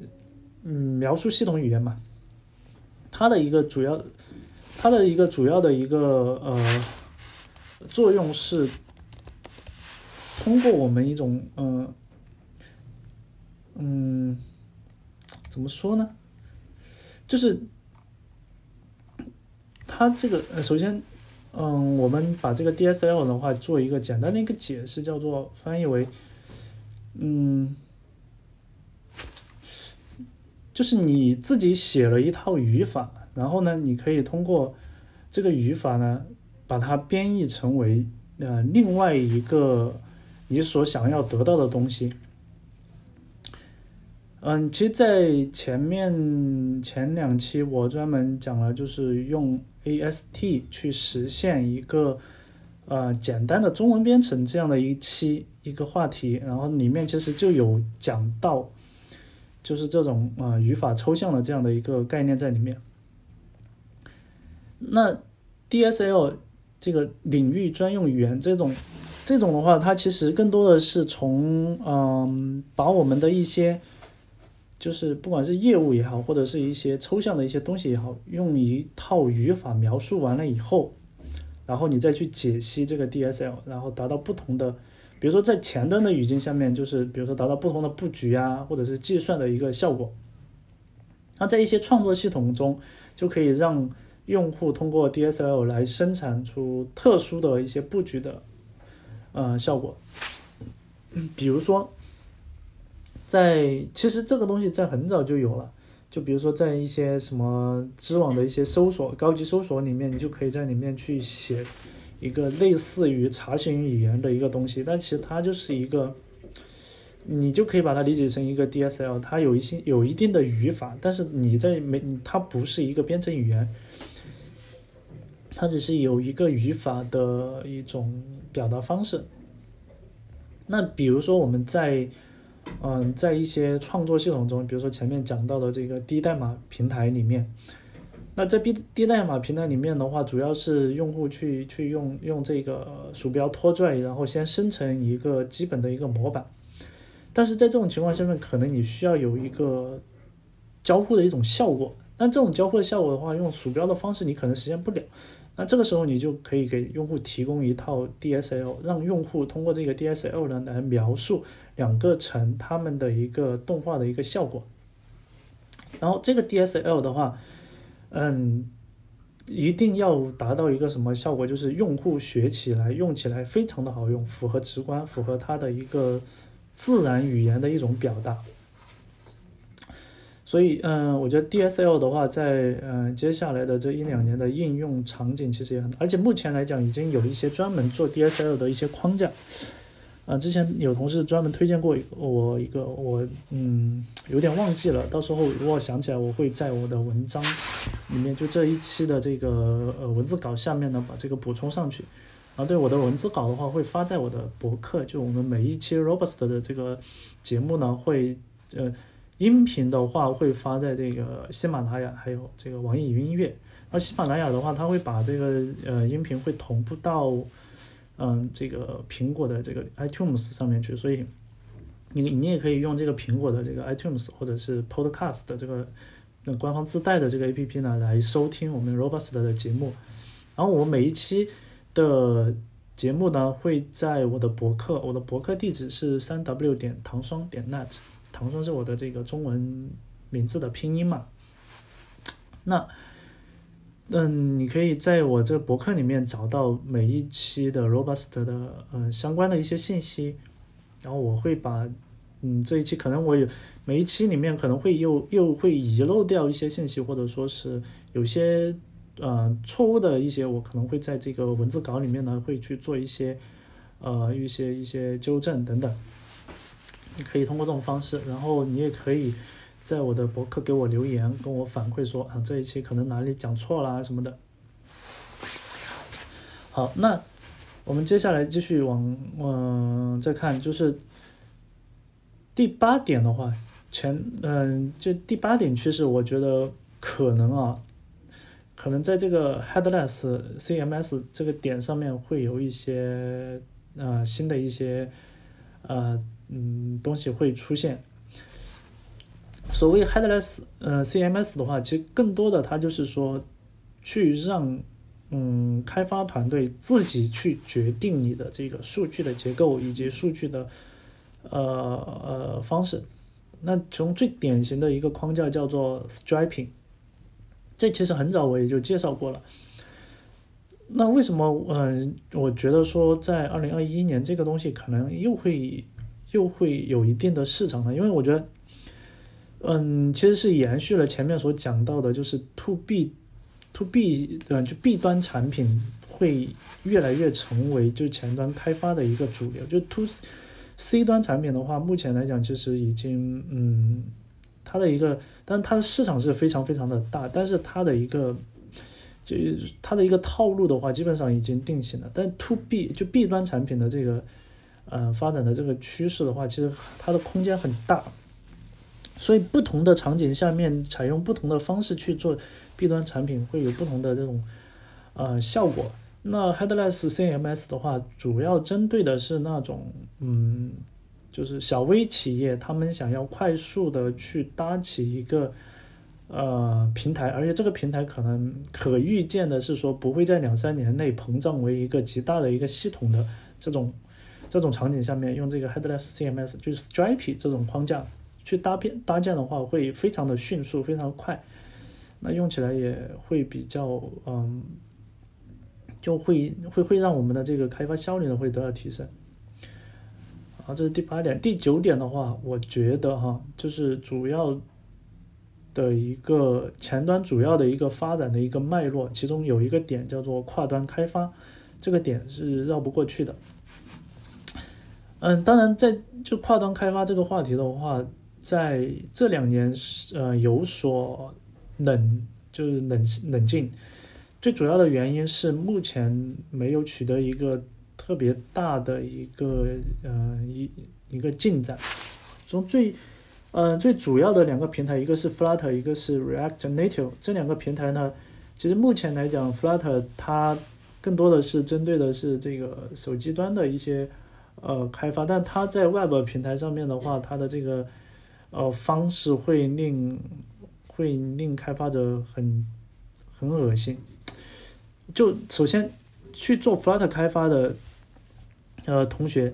嗯描述系统语言嘛，它的一个主要，它的一个主要的一个呃作用是。通过我们一种嗯嗯，怎么说呢？就是它这个呃，首先嗯，我们把这个 DSL 的话做一个简单的一个解释，叫做翻译为嗯，就是你自己写了一套语法，然后呢，你可以通过这个语法呢，把它编译成为呃另外一个。你所想要得到的东西，嗯，其实，在前面前两期我专门讲了，就是用 AST 去实现一个呃简单的中文编程这样的一期一个话题，然后里面其实就有讲到，就是这种啊语法抽象的这样的一个概念在里面。那 DSL 这个领域专用语言这种。这种的话，它其实更多的是从嗯，把我们的一些，就是不管是业务也好，或者是一些抽象的一些东西也好，用一套语法描述完了以后，然后你再去解析这个 DSL，然后达到不同的，比如说在前端的语境下面，就是比如说达到不同的布局啊，或者是计算的一个效果。那在一些创作系统中，就可以让用户通过 DSL 来生产出特殊的一些布局的。呃，效果，比如说，在其实这个东西在很早就有了，就比如说在一些什么知网的一些搜索、高级搜索里面，你就可以在里面去写一个类似于查询语言的一个东西，但其实它就是一个，你就可以把它理解成一个 DSL，它有一些有一定的语法，但是你在没它不是一个编程语言。它只是有一个语法的一种表达方式。那比如说我们在，嗯，在一些创作系统中，比如说前面讲到的这个低代码平台里面，那在低低代码平台里面的话，主要是用户去去用用这个鼠标拖拽，然后先生成一个基本的一个模板。但是在这种情况下面，可能你需要有一个交互的一种效果。但这种交互的效果的话，用鼠标的方式你可能实现不了。那这个时候，你就可以给用户提供一套 DSL，让用户通过这个 DSL 呢来描述两个层它们的一个动画的一个效果。然后这个 DSL 的话，嗯，一定要达到一个什么效果？就是用户学起来、用起来非常的好用，符合直观，符合它的一个自然语言的一种表达。所以，嗯，我觉得 DSL 的话，在嗯接下来的这一两年的应用场景其实也很，而且目前来讲，已经有一些专门做 DSL 的一些框架。啊，之前有同事专门推荐过我一个，我嗯有点忘记了，到时候如果想起来，我会在我的文章里面，就这一期的这个呃文字稿下面呢，把这个补充上去。啊，对我的文字稿的话，会发在我的博客，就我们每一期 Robust 的这个节目呢，会呃。音频的话会发在这个喜马拉雅，还有这个网易云音乐。而喜马拉雅的话，它会把这个呃音频会同步到嗯这个苹果的这个 iTunes 上面去，所以你你也可以用这个苹果的这个 iTunes 或者是 Podcast 的这个那官方自带的这个 APP 呢来收听我们 Robust 的节目。然后我每一期的节目呢会在我的博客，我的博客地址是三 w 点糖霜点 net。唐双是我的这个中文名字的拼音嘛？那，嗯，你可以在我这博客里面找到每一期的 Robust 的呃相关的一些信息，然后我会把嗯这一期可能我有每一期里面可能会又又会遗漏掉一些信息，或者说是有些呃错误的一些，我可能会在这个文字稿里面呢会去做一些呃一些一些纠正等等。你可以通过这种方式，然后你也可以在我的博客给我留言，跟我反馈说啊这一期可能哪里讲错啦什么的。好，那我们接下来继续往嗯再看，就是第八点的话，前嗯就第八点趋势，我觉得可能啊，可能在这个 headless CMS 这个点上面会有一些呃新的一些呃。嗯，东西会出现。所谓 headless 呃 CMS 的话，其实更多的它就是说，去让嗯开发团队自己去决定你的这个数据的结构以及数据的呃呃方式。那从最典型的一个框架叫做 Striping，这其实很早我也就介绍过了。那为什么嗯我觉得说在二零二一年这个东西可能又会？又会有一定的市场呢，因为我觉得，嗯，其实是延续了前面所讲到的，就是 to B，to B，嗯，就 B 端产品会越来越成为就前端开发的一个主流。就 to C 端产品的话，目前来讲其实已经，嗯，它的一个，但它的市场是非常非常的大，但是它的一个，就它的一个套路的话，基本上已经定型了。但 to B 就 B 端产品的这个。嗯，发展的这个趋势的话，其实它的空间很大，所以不同的场景下面采用不同的方式去做 B 端产品，会有不同的这种呃效果。那 Headless CMS 的话，主要针对的是那种嗯，就是小微企业，他们想要快速的去搭起一个呃平台，而且这个平台可能可预见的是说，不会在两三年内膨胀为一个极大的一个系统的这种。这种场景下面用这个 headless CMS 就是 Stripy 这种框架去搭片搭建的话，会非常的迅速，非常快。那用起来也会比较嗯，就会会会让我们的这个开发效率呢会得到提升。好，这是第八点。第九点的话，我觉得哈，就是主要的一个前端主要的一个发展的一个脉络，其中有一个点叫做跨端开发，这个点是绕不过去的。嗯，当然，在就跨端开发这个话题的话，在这两年是呃有所冷，就是冷冷静。最主要的原因是目前没有取得一个特别大的一个呃一一个进展。从最呃最主要的两个平台，一个是 Flutter，一个是 React Native。这两个平台呢，其实目前来讲，Flutter 它更多的是针对的是这个手机端的一些。呃，开发，但它在 Web 平台上面的话，它的这个呃方式会令会令开发者很很恶心。就首先去做 Flutter 开发的呃同学，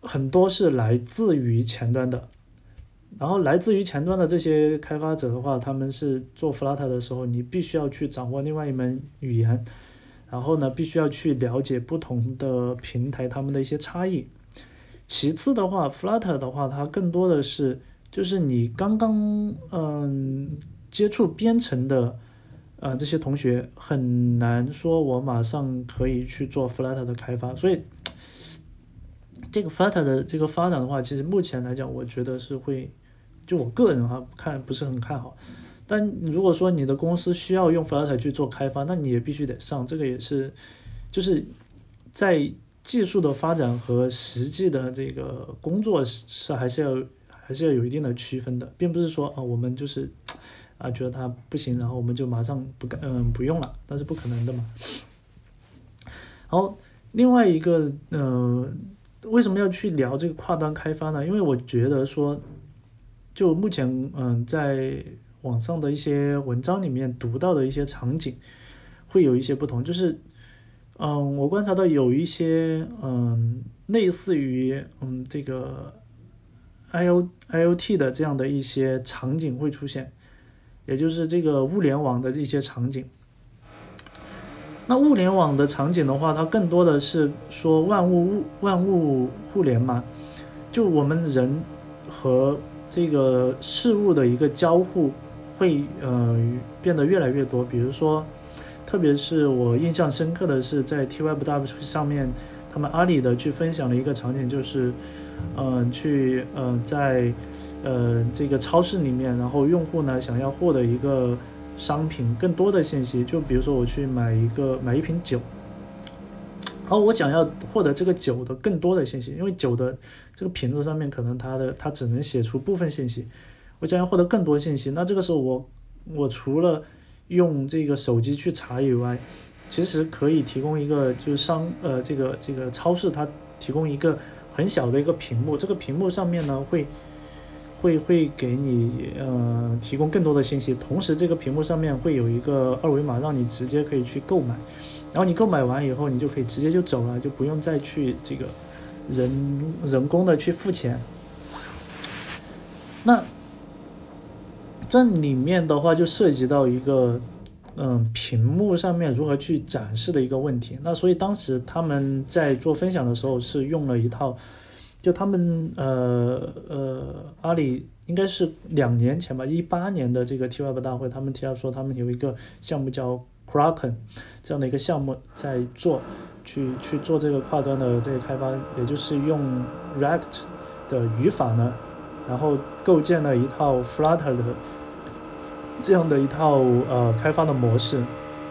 很多是来自于前端的，然后来自于前端的这些开发者的话，他们是做 Flutter 的时候，你必须要去掌握另外一门语言。然后呢，必须要去了解不同的平台他们的一些差异。其次的话，Flutter 的话，它更多的是就是你刚刚嗯接触编程的呃这些同学很难说我马上可以去做 Flutter 的开发，所以这个 Flutter 的这个发展的话，其实目前来讲，我觉得是会就我个人哈看不是很看好。但如果说你的公司需要用 Flutter 去做开发，那你也必须得上，这个也是就是在。技术的发展和实际的这个工作是还是要还是要有一定的区分的，并不是说啊我们就是啊觉得它不行，然后我们就马上不干嗯不用了，那是不可能的嘛。然后另外一个呃为什么要去聊这个跨端开发呢？因为我觉得说就目前嗯在网上的一些文章里面读到的一些场景会有一些不同，就是。嗯，我观察到有一些嗯，类似于嗯这个 I O I O T 的这样的一些场景会出现，也就是这个物联网的一些场景。那物联网的场景的话，它更多的是说万物物万物互联嘛，就我们人和这个事物的一个交互会呃变得越来越多，比如说。特别是我印象深刻的是，在 TWW 上面，他们阿里的去分享了一个场景，就是，嗯，去呃在呃这个超市里面，然后用户呢想要获得一个商品更多的信息，就比如说我去买一个买一瓶酒，然后我想要获得这个酒的更多的信息，因为酒的这个瓶子上面可能它的它只能写出部分信息，我想要获得更多信息，那这个时候我我除了用这个手机去查以外，其实可以提供一个，就是商呃这个这个超市它提供一个很小的一个屏幕，这个屏幕上面呢会会会给你呃提供更多的信息，同时这个屏幕上面会有一个二维码，让你直接可以去购买，然后你购买完以后，你就可以直接就走了，就不用再去这个人人工的去付钱。那。这里面的话就涉及到一个，嗯，屏幕上面如何去展示的一个问题。那所以当时他们在做分享的时候是用了一套，就他们呃呃阿里应该是两年前吧，一八年的这个 T Web 大会，他们提到说他们有一个项目叫 Kraken 这样的一个项目在做，去去做这个跨端的这个开发，也就是用 React 的语法呢。然后构建了一套 Flutter 的这样的一套呃开发的模式，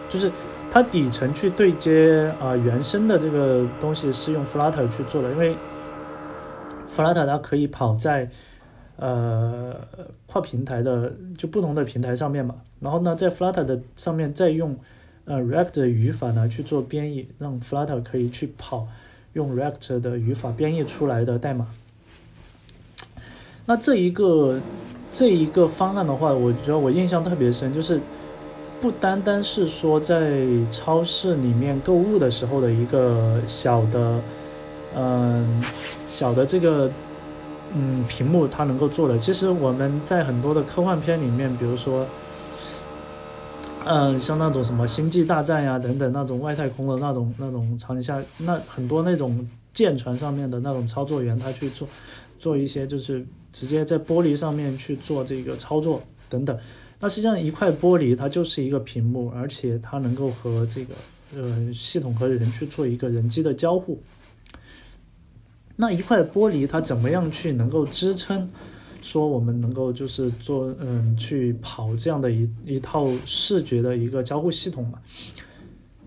就是它底层去对接啊原生的这个东西是用 Flutter 去做的，因为 Flutter 它可以跑在呃跨平台的就不同的平台上面嘛。然后呢，在 Flutter 的上面再用呃 React 的语法呢去做编译，让 Flutter 可以去跑用 React 的语法编译出来的代码。那这一个这一个方案的话，我觉得我印象特别深，就是不单单是说在超市里面购物的时候的一个小的，嗯，小的这个嗯屏幕它能够做的。其实我们在很多的科幻片里面，比如说，嗯，像那种什么星际大战呀等等那种外太空的那种那种场景下，那很多那种舰船上面的那种操作员，他去做做一些就是。直接在玻璃上面去做这个操作等等，那实际上一块玻璃它就是一个屏幕，而且它能够和这个呃系统和人去做一个人机的交互。那一块玻璃它怎么样去能够支撑，说我们能够就是做嗯去跑这样的一一套视觉的一个交互系统嘛？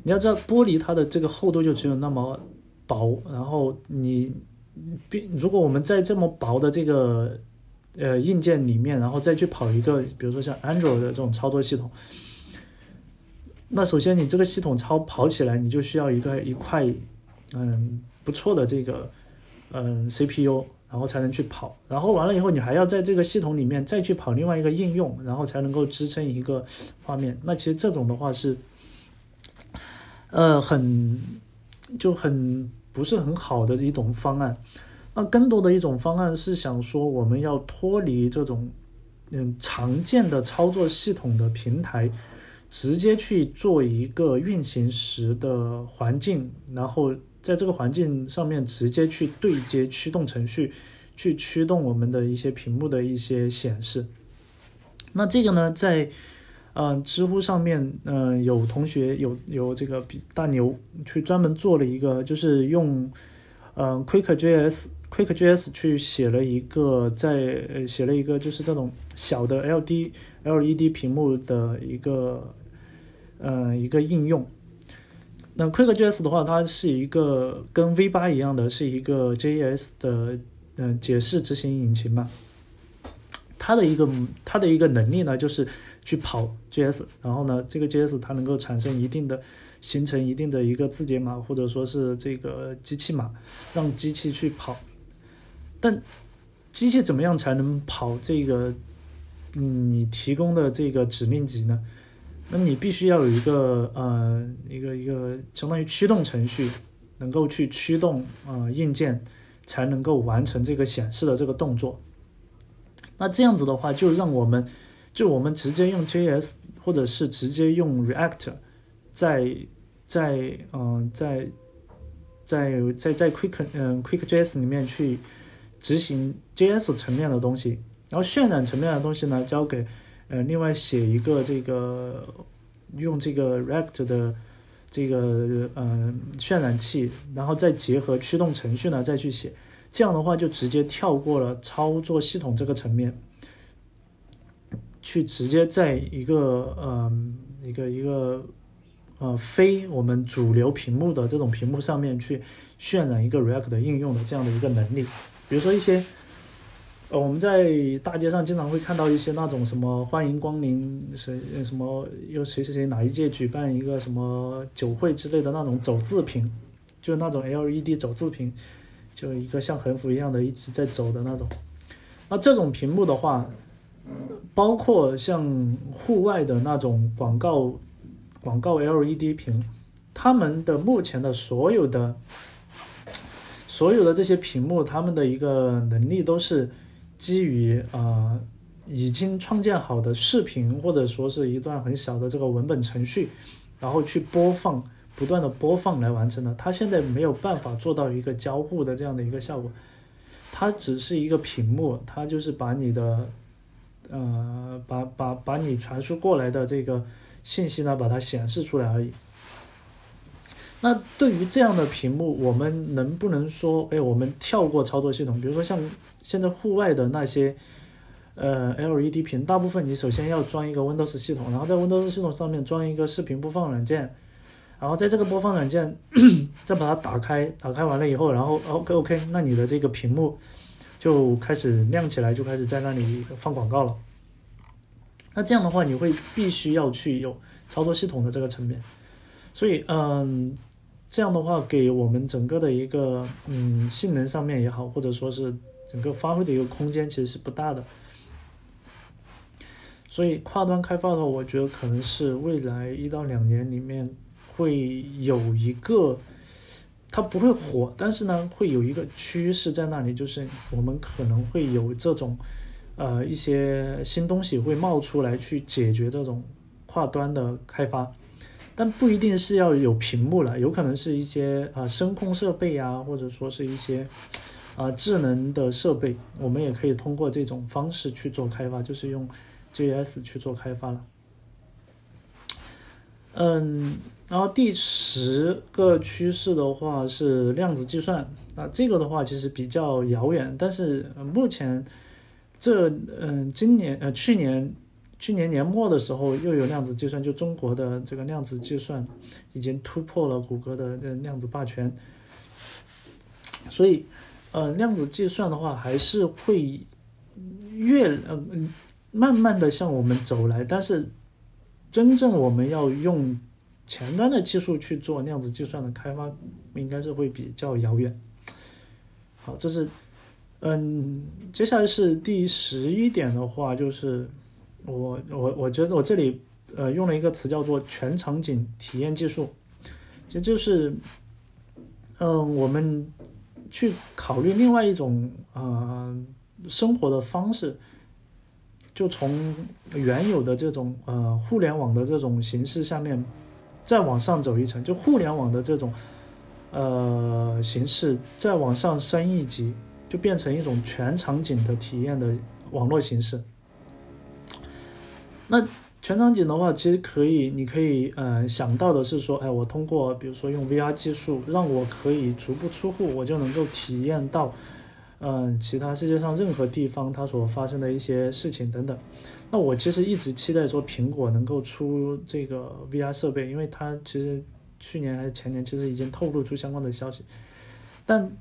你要知道玻璃它的这个厚度就只有那么薄，然后你。比如果我们在这么薄的这个呃硬件里面，然后再去跑一个，比如说像 Android 的这种操作系统，那首先你这个系统超跑起来，你就需要一个一块嗯不错的这个嗯 CPU，然后才能去跑。然后完了以后，你还要在这个系统里面再去跑另外一个应用，然后才能够支撑一个画面。那其实这种的话是呃很就很。不是很好的一种方案，那更多的一种方案是想说，我们要脱离这种嗯常见的操作系统的平台，直接去做一个运行时的环境，然后在这个环境上面直接去对接驱动程序，去驱动我们的一些屏幕的一些显示。那这个呢，在嗯知乎上面，嗯有同学有有这个比大牛去专门做了一个，就是用嗯 QuickJS QuickJS 去写了一个在写了一个就是这种小的 LD LED 屏幕的一个呃一个应用。那 QuickJS 的话，它是一个跟 V 八一样的，是一个 JS 的嗯解释执行引擎嘛。它的一个它的一个能力呢，就是去跑 JS，然后呢，这个 JS 它能够产生一定的形成一定的一个字节码或者说是这个机器码，让机器去跑。但机器怎么样才能跑这个嗯你提供的这个指令集呢？那你必须要有一个呃一个一个相当于驱动程序，能够去驱动啊硬件，才能够完成这个显示的这个动作。那这样子的话，就让我们就我们直接用 JS 或者是直接用 React，在在嗯在在在在 Quick 嗯 QuickJS 里面去执行 JS 层面的东西，然后渲染层面的东西呢交给。呃，另外写一个这个用这个 React 的这个呃渲染器，然后再结合驱动程序呢，再去写，这样的话就直接跳过了操作系统这个层面，去直接在一个呃一个一个呃非我们主流屏幕的这种屏幕上面去渲染一个 React 的应用的这样的一个能力，比如说一些。呃，我们在大街上经常会看到一些那种什么欢迎光临谁什么又谁谁谁哪一届举办一个什么酒会之类的那种走字屏，就是那种 LED 走字屏，就一个像横幅一样的一直在走的那种。那这种屏幕的话，包括像户外的那种广告广告 LED 屏，他们的目前的所有的所有的这些屏幕，他们的一个能力都是。基于啊已经创建好的视频，或者说是一段很小的这个文本程序，然后去播放，不断的播放来完成的。它现在没有办法做到一个交互的这样的一个效果，它只是一个屏幕，它就是把你的呃把把把你传输过来的这个信息呢，把它显示出来而已。那对于这样的屏幕，我们能不能说，哎，我们跳过操作系统？比如说像现在户外的那些，呃，LED 屏，大部分你首先要装一个 Windows 系统，然后在 Windows 系统上面装一个视频播放软件，然后在这个播放软件 [coughs] 再把它打开，打开完了以后，然后 OK OK，那你的这个屏幕就开始亮起来，就开始在那里放广告了。那这样的话，你会必须要去有操作系统的这个层面，所以，嗯。这样的话，给我们整个的一个嗯性能上面也好，或者说是整个发挥的一个空间其实是不大的。所以跨端开发的话，我觉得可能是未来一到两年里面会有一个，它不会火，但是呢会有一个趋势在那里，就是我们可能会有这种呃一些新东西会冒出来去解决这种跨端的开发。但不一定是要有屏幕了，有可能是一些啊声控设备啊，或者说是一些啊智能的设备，我们也可以通过这种方式去做开发，就是用 JS 去做开发了。嗯，然后第十个趋势的话是量子计算，那这个的话其实比较遥远，但是目前这嗯今年呃去年。去年年末的时候，又有量子计算，就中国的这个量子计算已经突破了谷歌的量子霸权。所以，呃，量子计算的话，还是会越呃慢慢的向我们走来。但是，真正我们要用前端的技术去做量子计算的开发，应该是会比较遥远。好，这是嗯，接下来是第十一点的话，就是。我我我觉得我这里呃用了一个词叫做全场景体验技术，其实就是嗯我们去考虑另外一种啊生活的方式，就从原有的这种呃互联网的这种形式下面再往上走一层，就互联网的这种呃形式再往上升一级，就变成一种全场景的体验的网络形式。那全场景的话，其实可以，你可以呃想到的是说，哎，我通过比如说用 VR 技术，让我可以足不出户，我就能够体验到，嗯，其他世界上任何地方它所发生的一些事情等等。那我其实一直期待说苹果能够出这个 VR 设备，因为它其实去年还是前年其实已经透露出相关的消息，但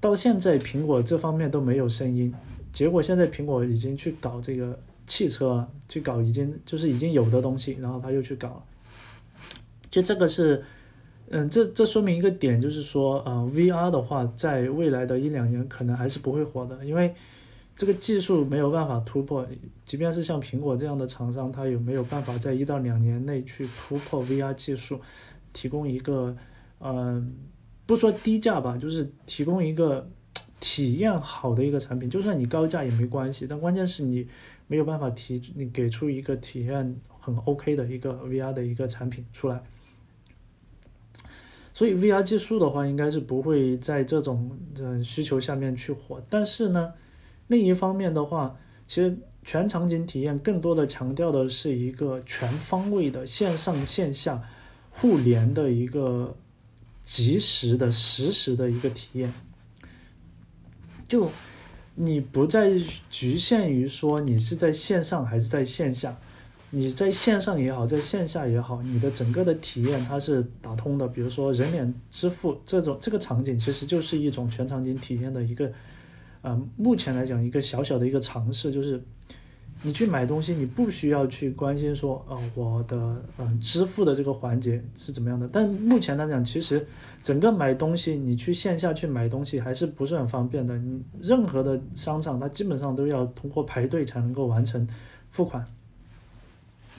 到现在苹果这方面都没有声音。结果现在苹果已经去搞这个。汽车去搞已经就是已经有的东西，然后他又去搞，就这个是，嗯，这这说明一个点，就是说，呃，VR 的话，在未来的一两年可能还是不会火的，因为这个技术没有办法突破，即便是像苹果这样的厂商，它有没有办法在一到两年内去突破 VR 技术，提供一个，嗯，不说低价吧，就是提供一个体验好的一个产品，就算你高价也没关系，但关键是你。没有办法提你给出一个体验很 OK 的一个 VR 的一个产品出来，所以 VR 技术的话，应该是不会在这种嗯需求下面去火。但是呢，另一方面的话，其实全场景体验更多的强调的是一个全方位的线上线下互联的一个及时的实时的一个体验，就。你不再局限于说你是在线上还是在线下，你在线上也好，在线下也好，你的整个的体验它是打通的。比如说人脸支付这种这个场景，其实就是一种全场景体验的一个，呃，目前来讲一个小小的一个尝试，就是。你去买东西，你不需要去关心说，呃，我的嗯支付的这个环节是怎么样的。但目前来讲，其实整个买东西，你去线下去买东西还是不是很方便的。你任何的商场，它基本上都要通过排队才能够完成付款。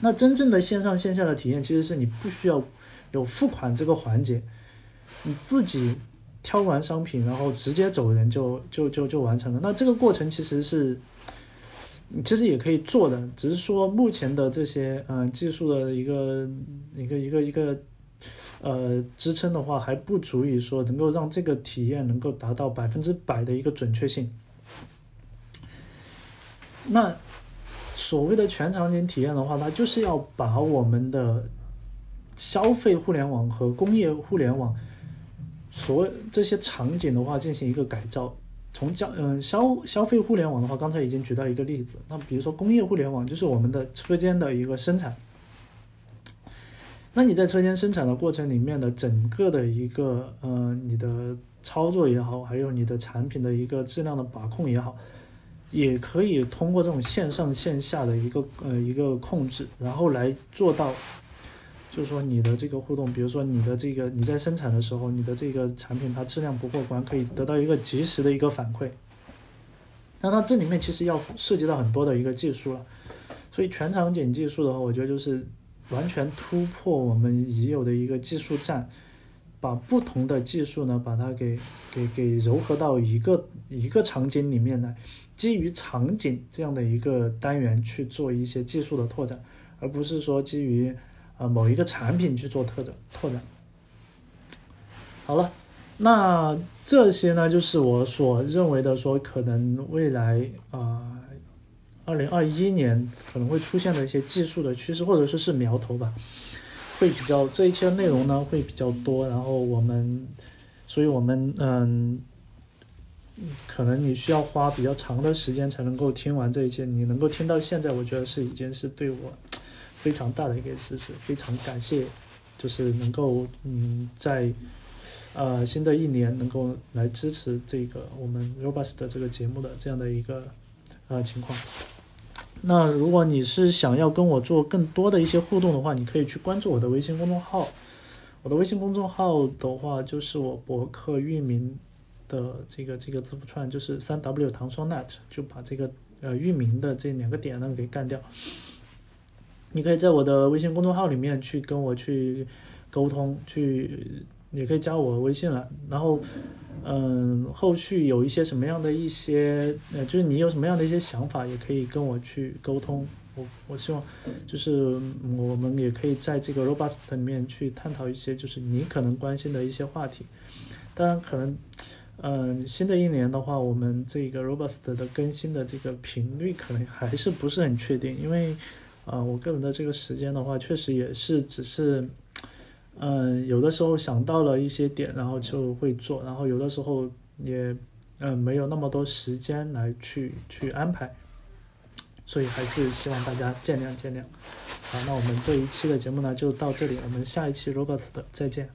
那真正的线上线下的体验，其实是你不需要有付款这个环节，你自己挑完商品，然后直接走人就就就就完成了。那这个过程其实是。其实也可以做的，只是说目前的这些嗯技术的一个一个一个一个呃支撑的话，还不足以说能够让这个体验能够达到百分之百的一个准确性。那所谓的全场景体验的话，它就是要把我们的消费互联网和工业互联网所这些场景的话进行一个改造。从交嗯消消费互联网的话，刚才已经举到一个例子。那比如说工业互联网，就是我们的车间的一个生产。那你在车间生产的过程里面的整个的一个呃你的操作也好，还有你的产品的一个质量的把控也好，也可以通过这种线上线下的一个呃一个控制，然后来做到。就是说你的这个互动，比如说你的这个你在生产的时候，你的这个产品它质量不过关，可以得到一个及时的一个反馈。那它这里面其实要涉及到很多的一个技术了，所以全场景技术的话，我觉得就是完全突破我们已有的一个技术栈，把不同的技术呢，把它给给给糅合到一个一个场景里面来，基于场景这样的一个单元去做一些技术的拓展，而不是说基于。啊，某一个产品去做拓展，拓展。好了，那这些呢，就是我所认为的说，可能未来啊，二零二一年可能会出现的一些技术的趋势，或者说是苗头吧，会比较这一期的内容呢会比较多，然后我们，所以我们嗯，可能你需要花比较长的时间才能够听完这一期，你能够听到现在，我觉得是已经是对我。非常大的一个支持，非常感谢，就是能够嗯在呃新的一年能够来支持这个我们 Robust 的这个节目的这样的一个呃情况。那如果你是想要跟我做更多的一些互动的话，你可以去关注我的微信公众号。我的微信公众号的话，就是我博客域名的这个这个字符串，就是三 W 糖霜 net，就把这个呃域名的这两个点呢给干掉。你可以在我的微信公众号里面去跟我去沟通，去也可以加我微信了。然后，嗯，后续有一些什么样的一些，呃，就是你有什么样的一些想法，也可以跟我去沟通。我我希望，就是我们也可以在这个 Robust 里面去探讨一些，就是你可能关心的一些话题。当然，可能，嗯，新的一年的话，我们这个 Robust 的更新的这个频率可能还是不是很确定，因为，呃，我个人的这个时间的话，确实也是只是，嗯，有的时候想到了一些点，然后就会做，然后有的时候也，嗯，没有那么多时间来去去安排，所以还是希望大家见谅见谅。好，那我们这一期的节目呢就到这里，我们下一期 Robust 再见。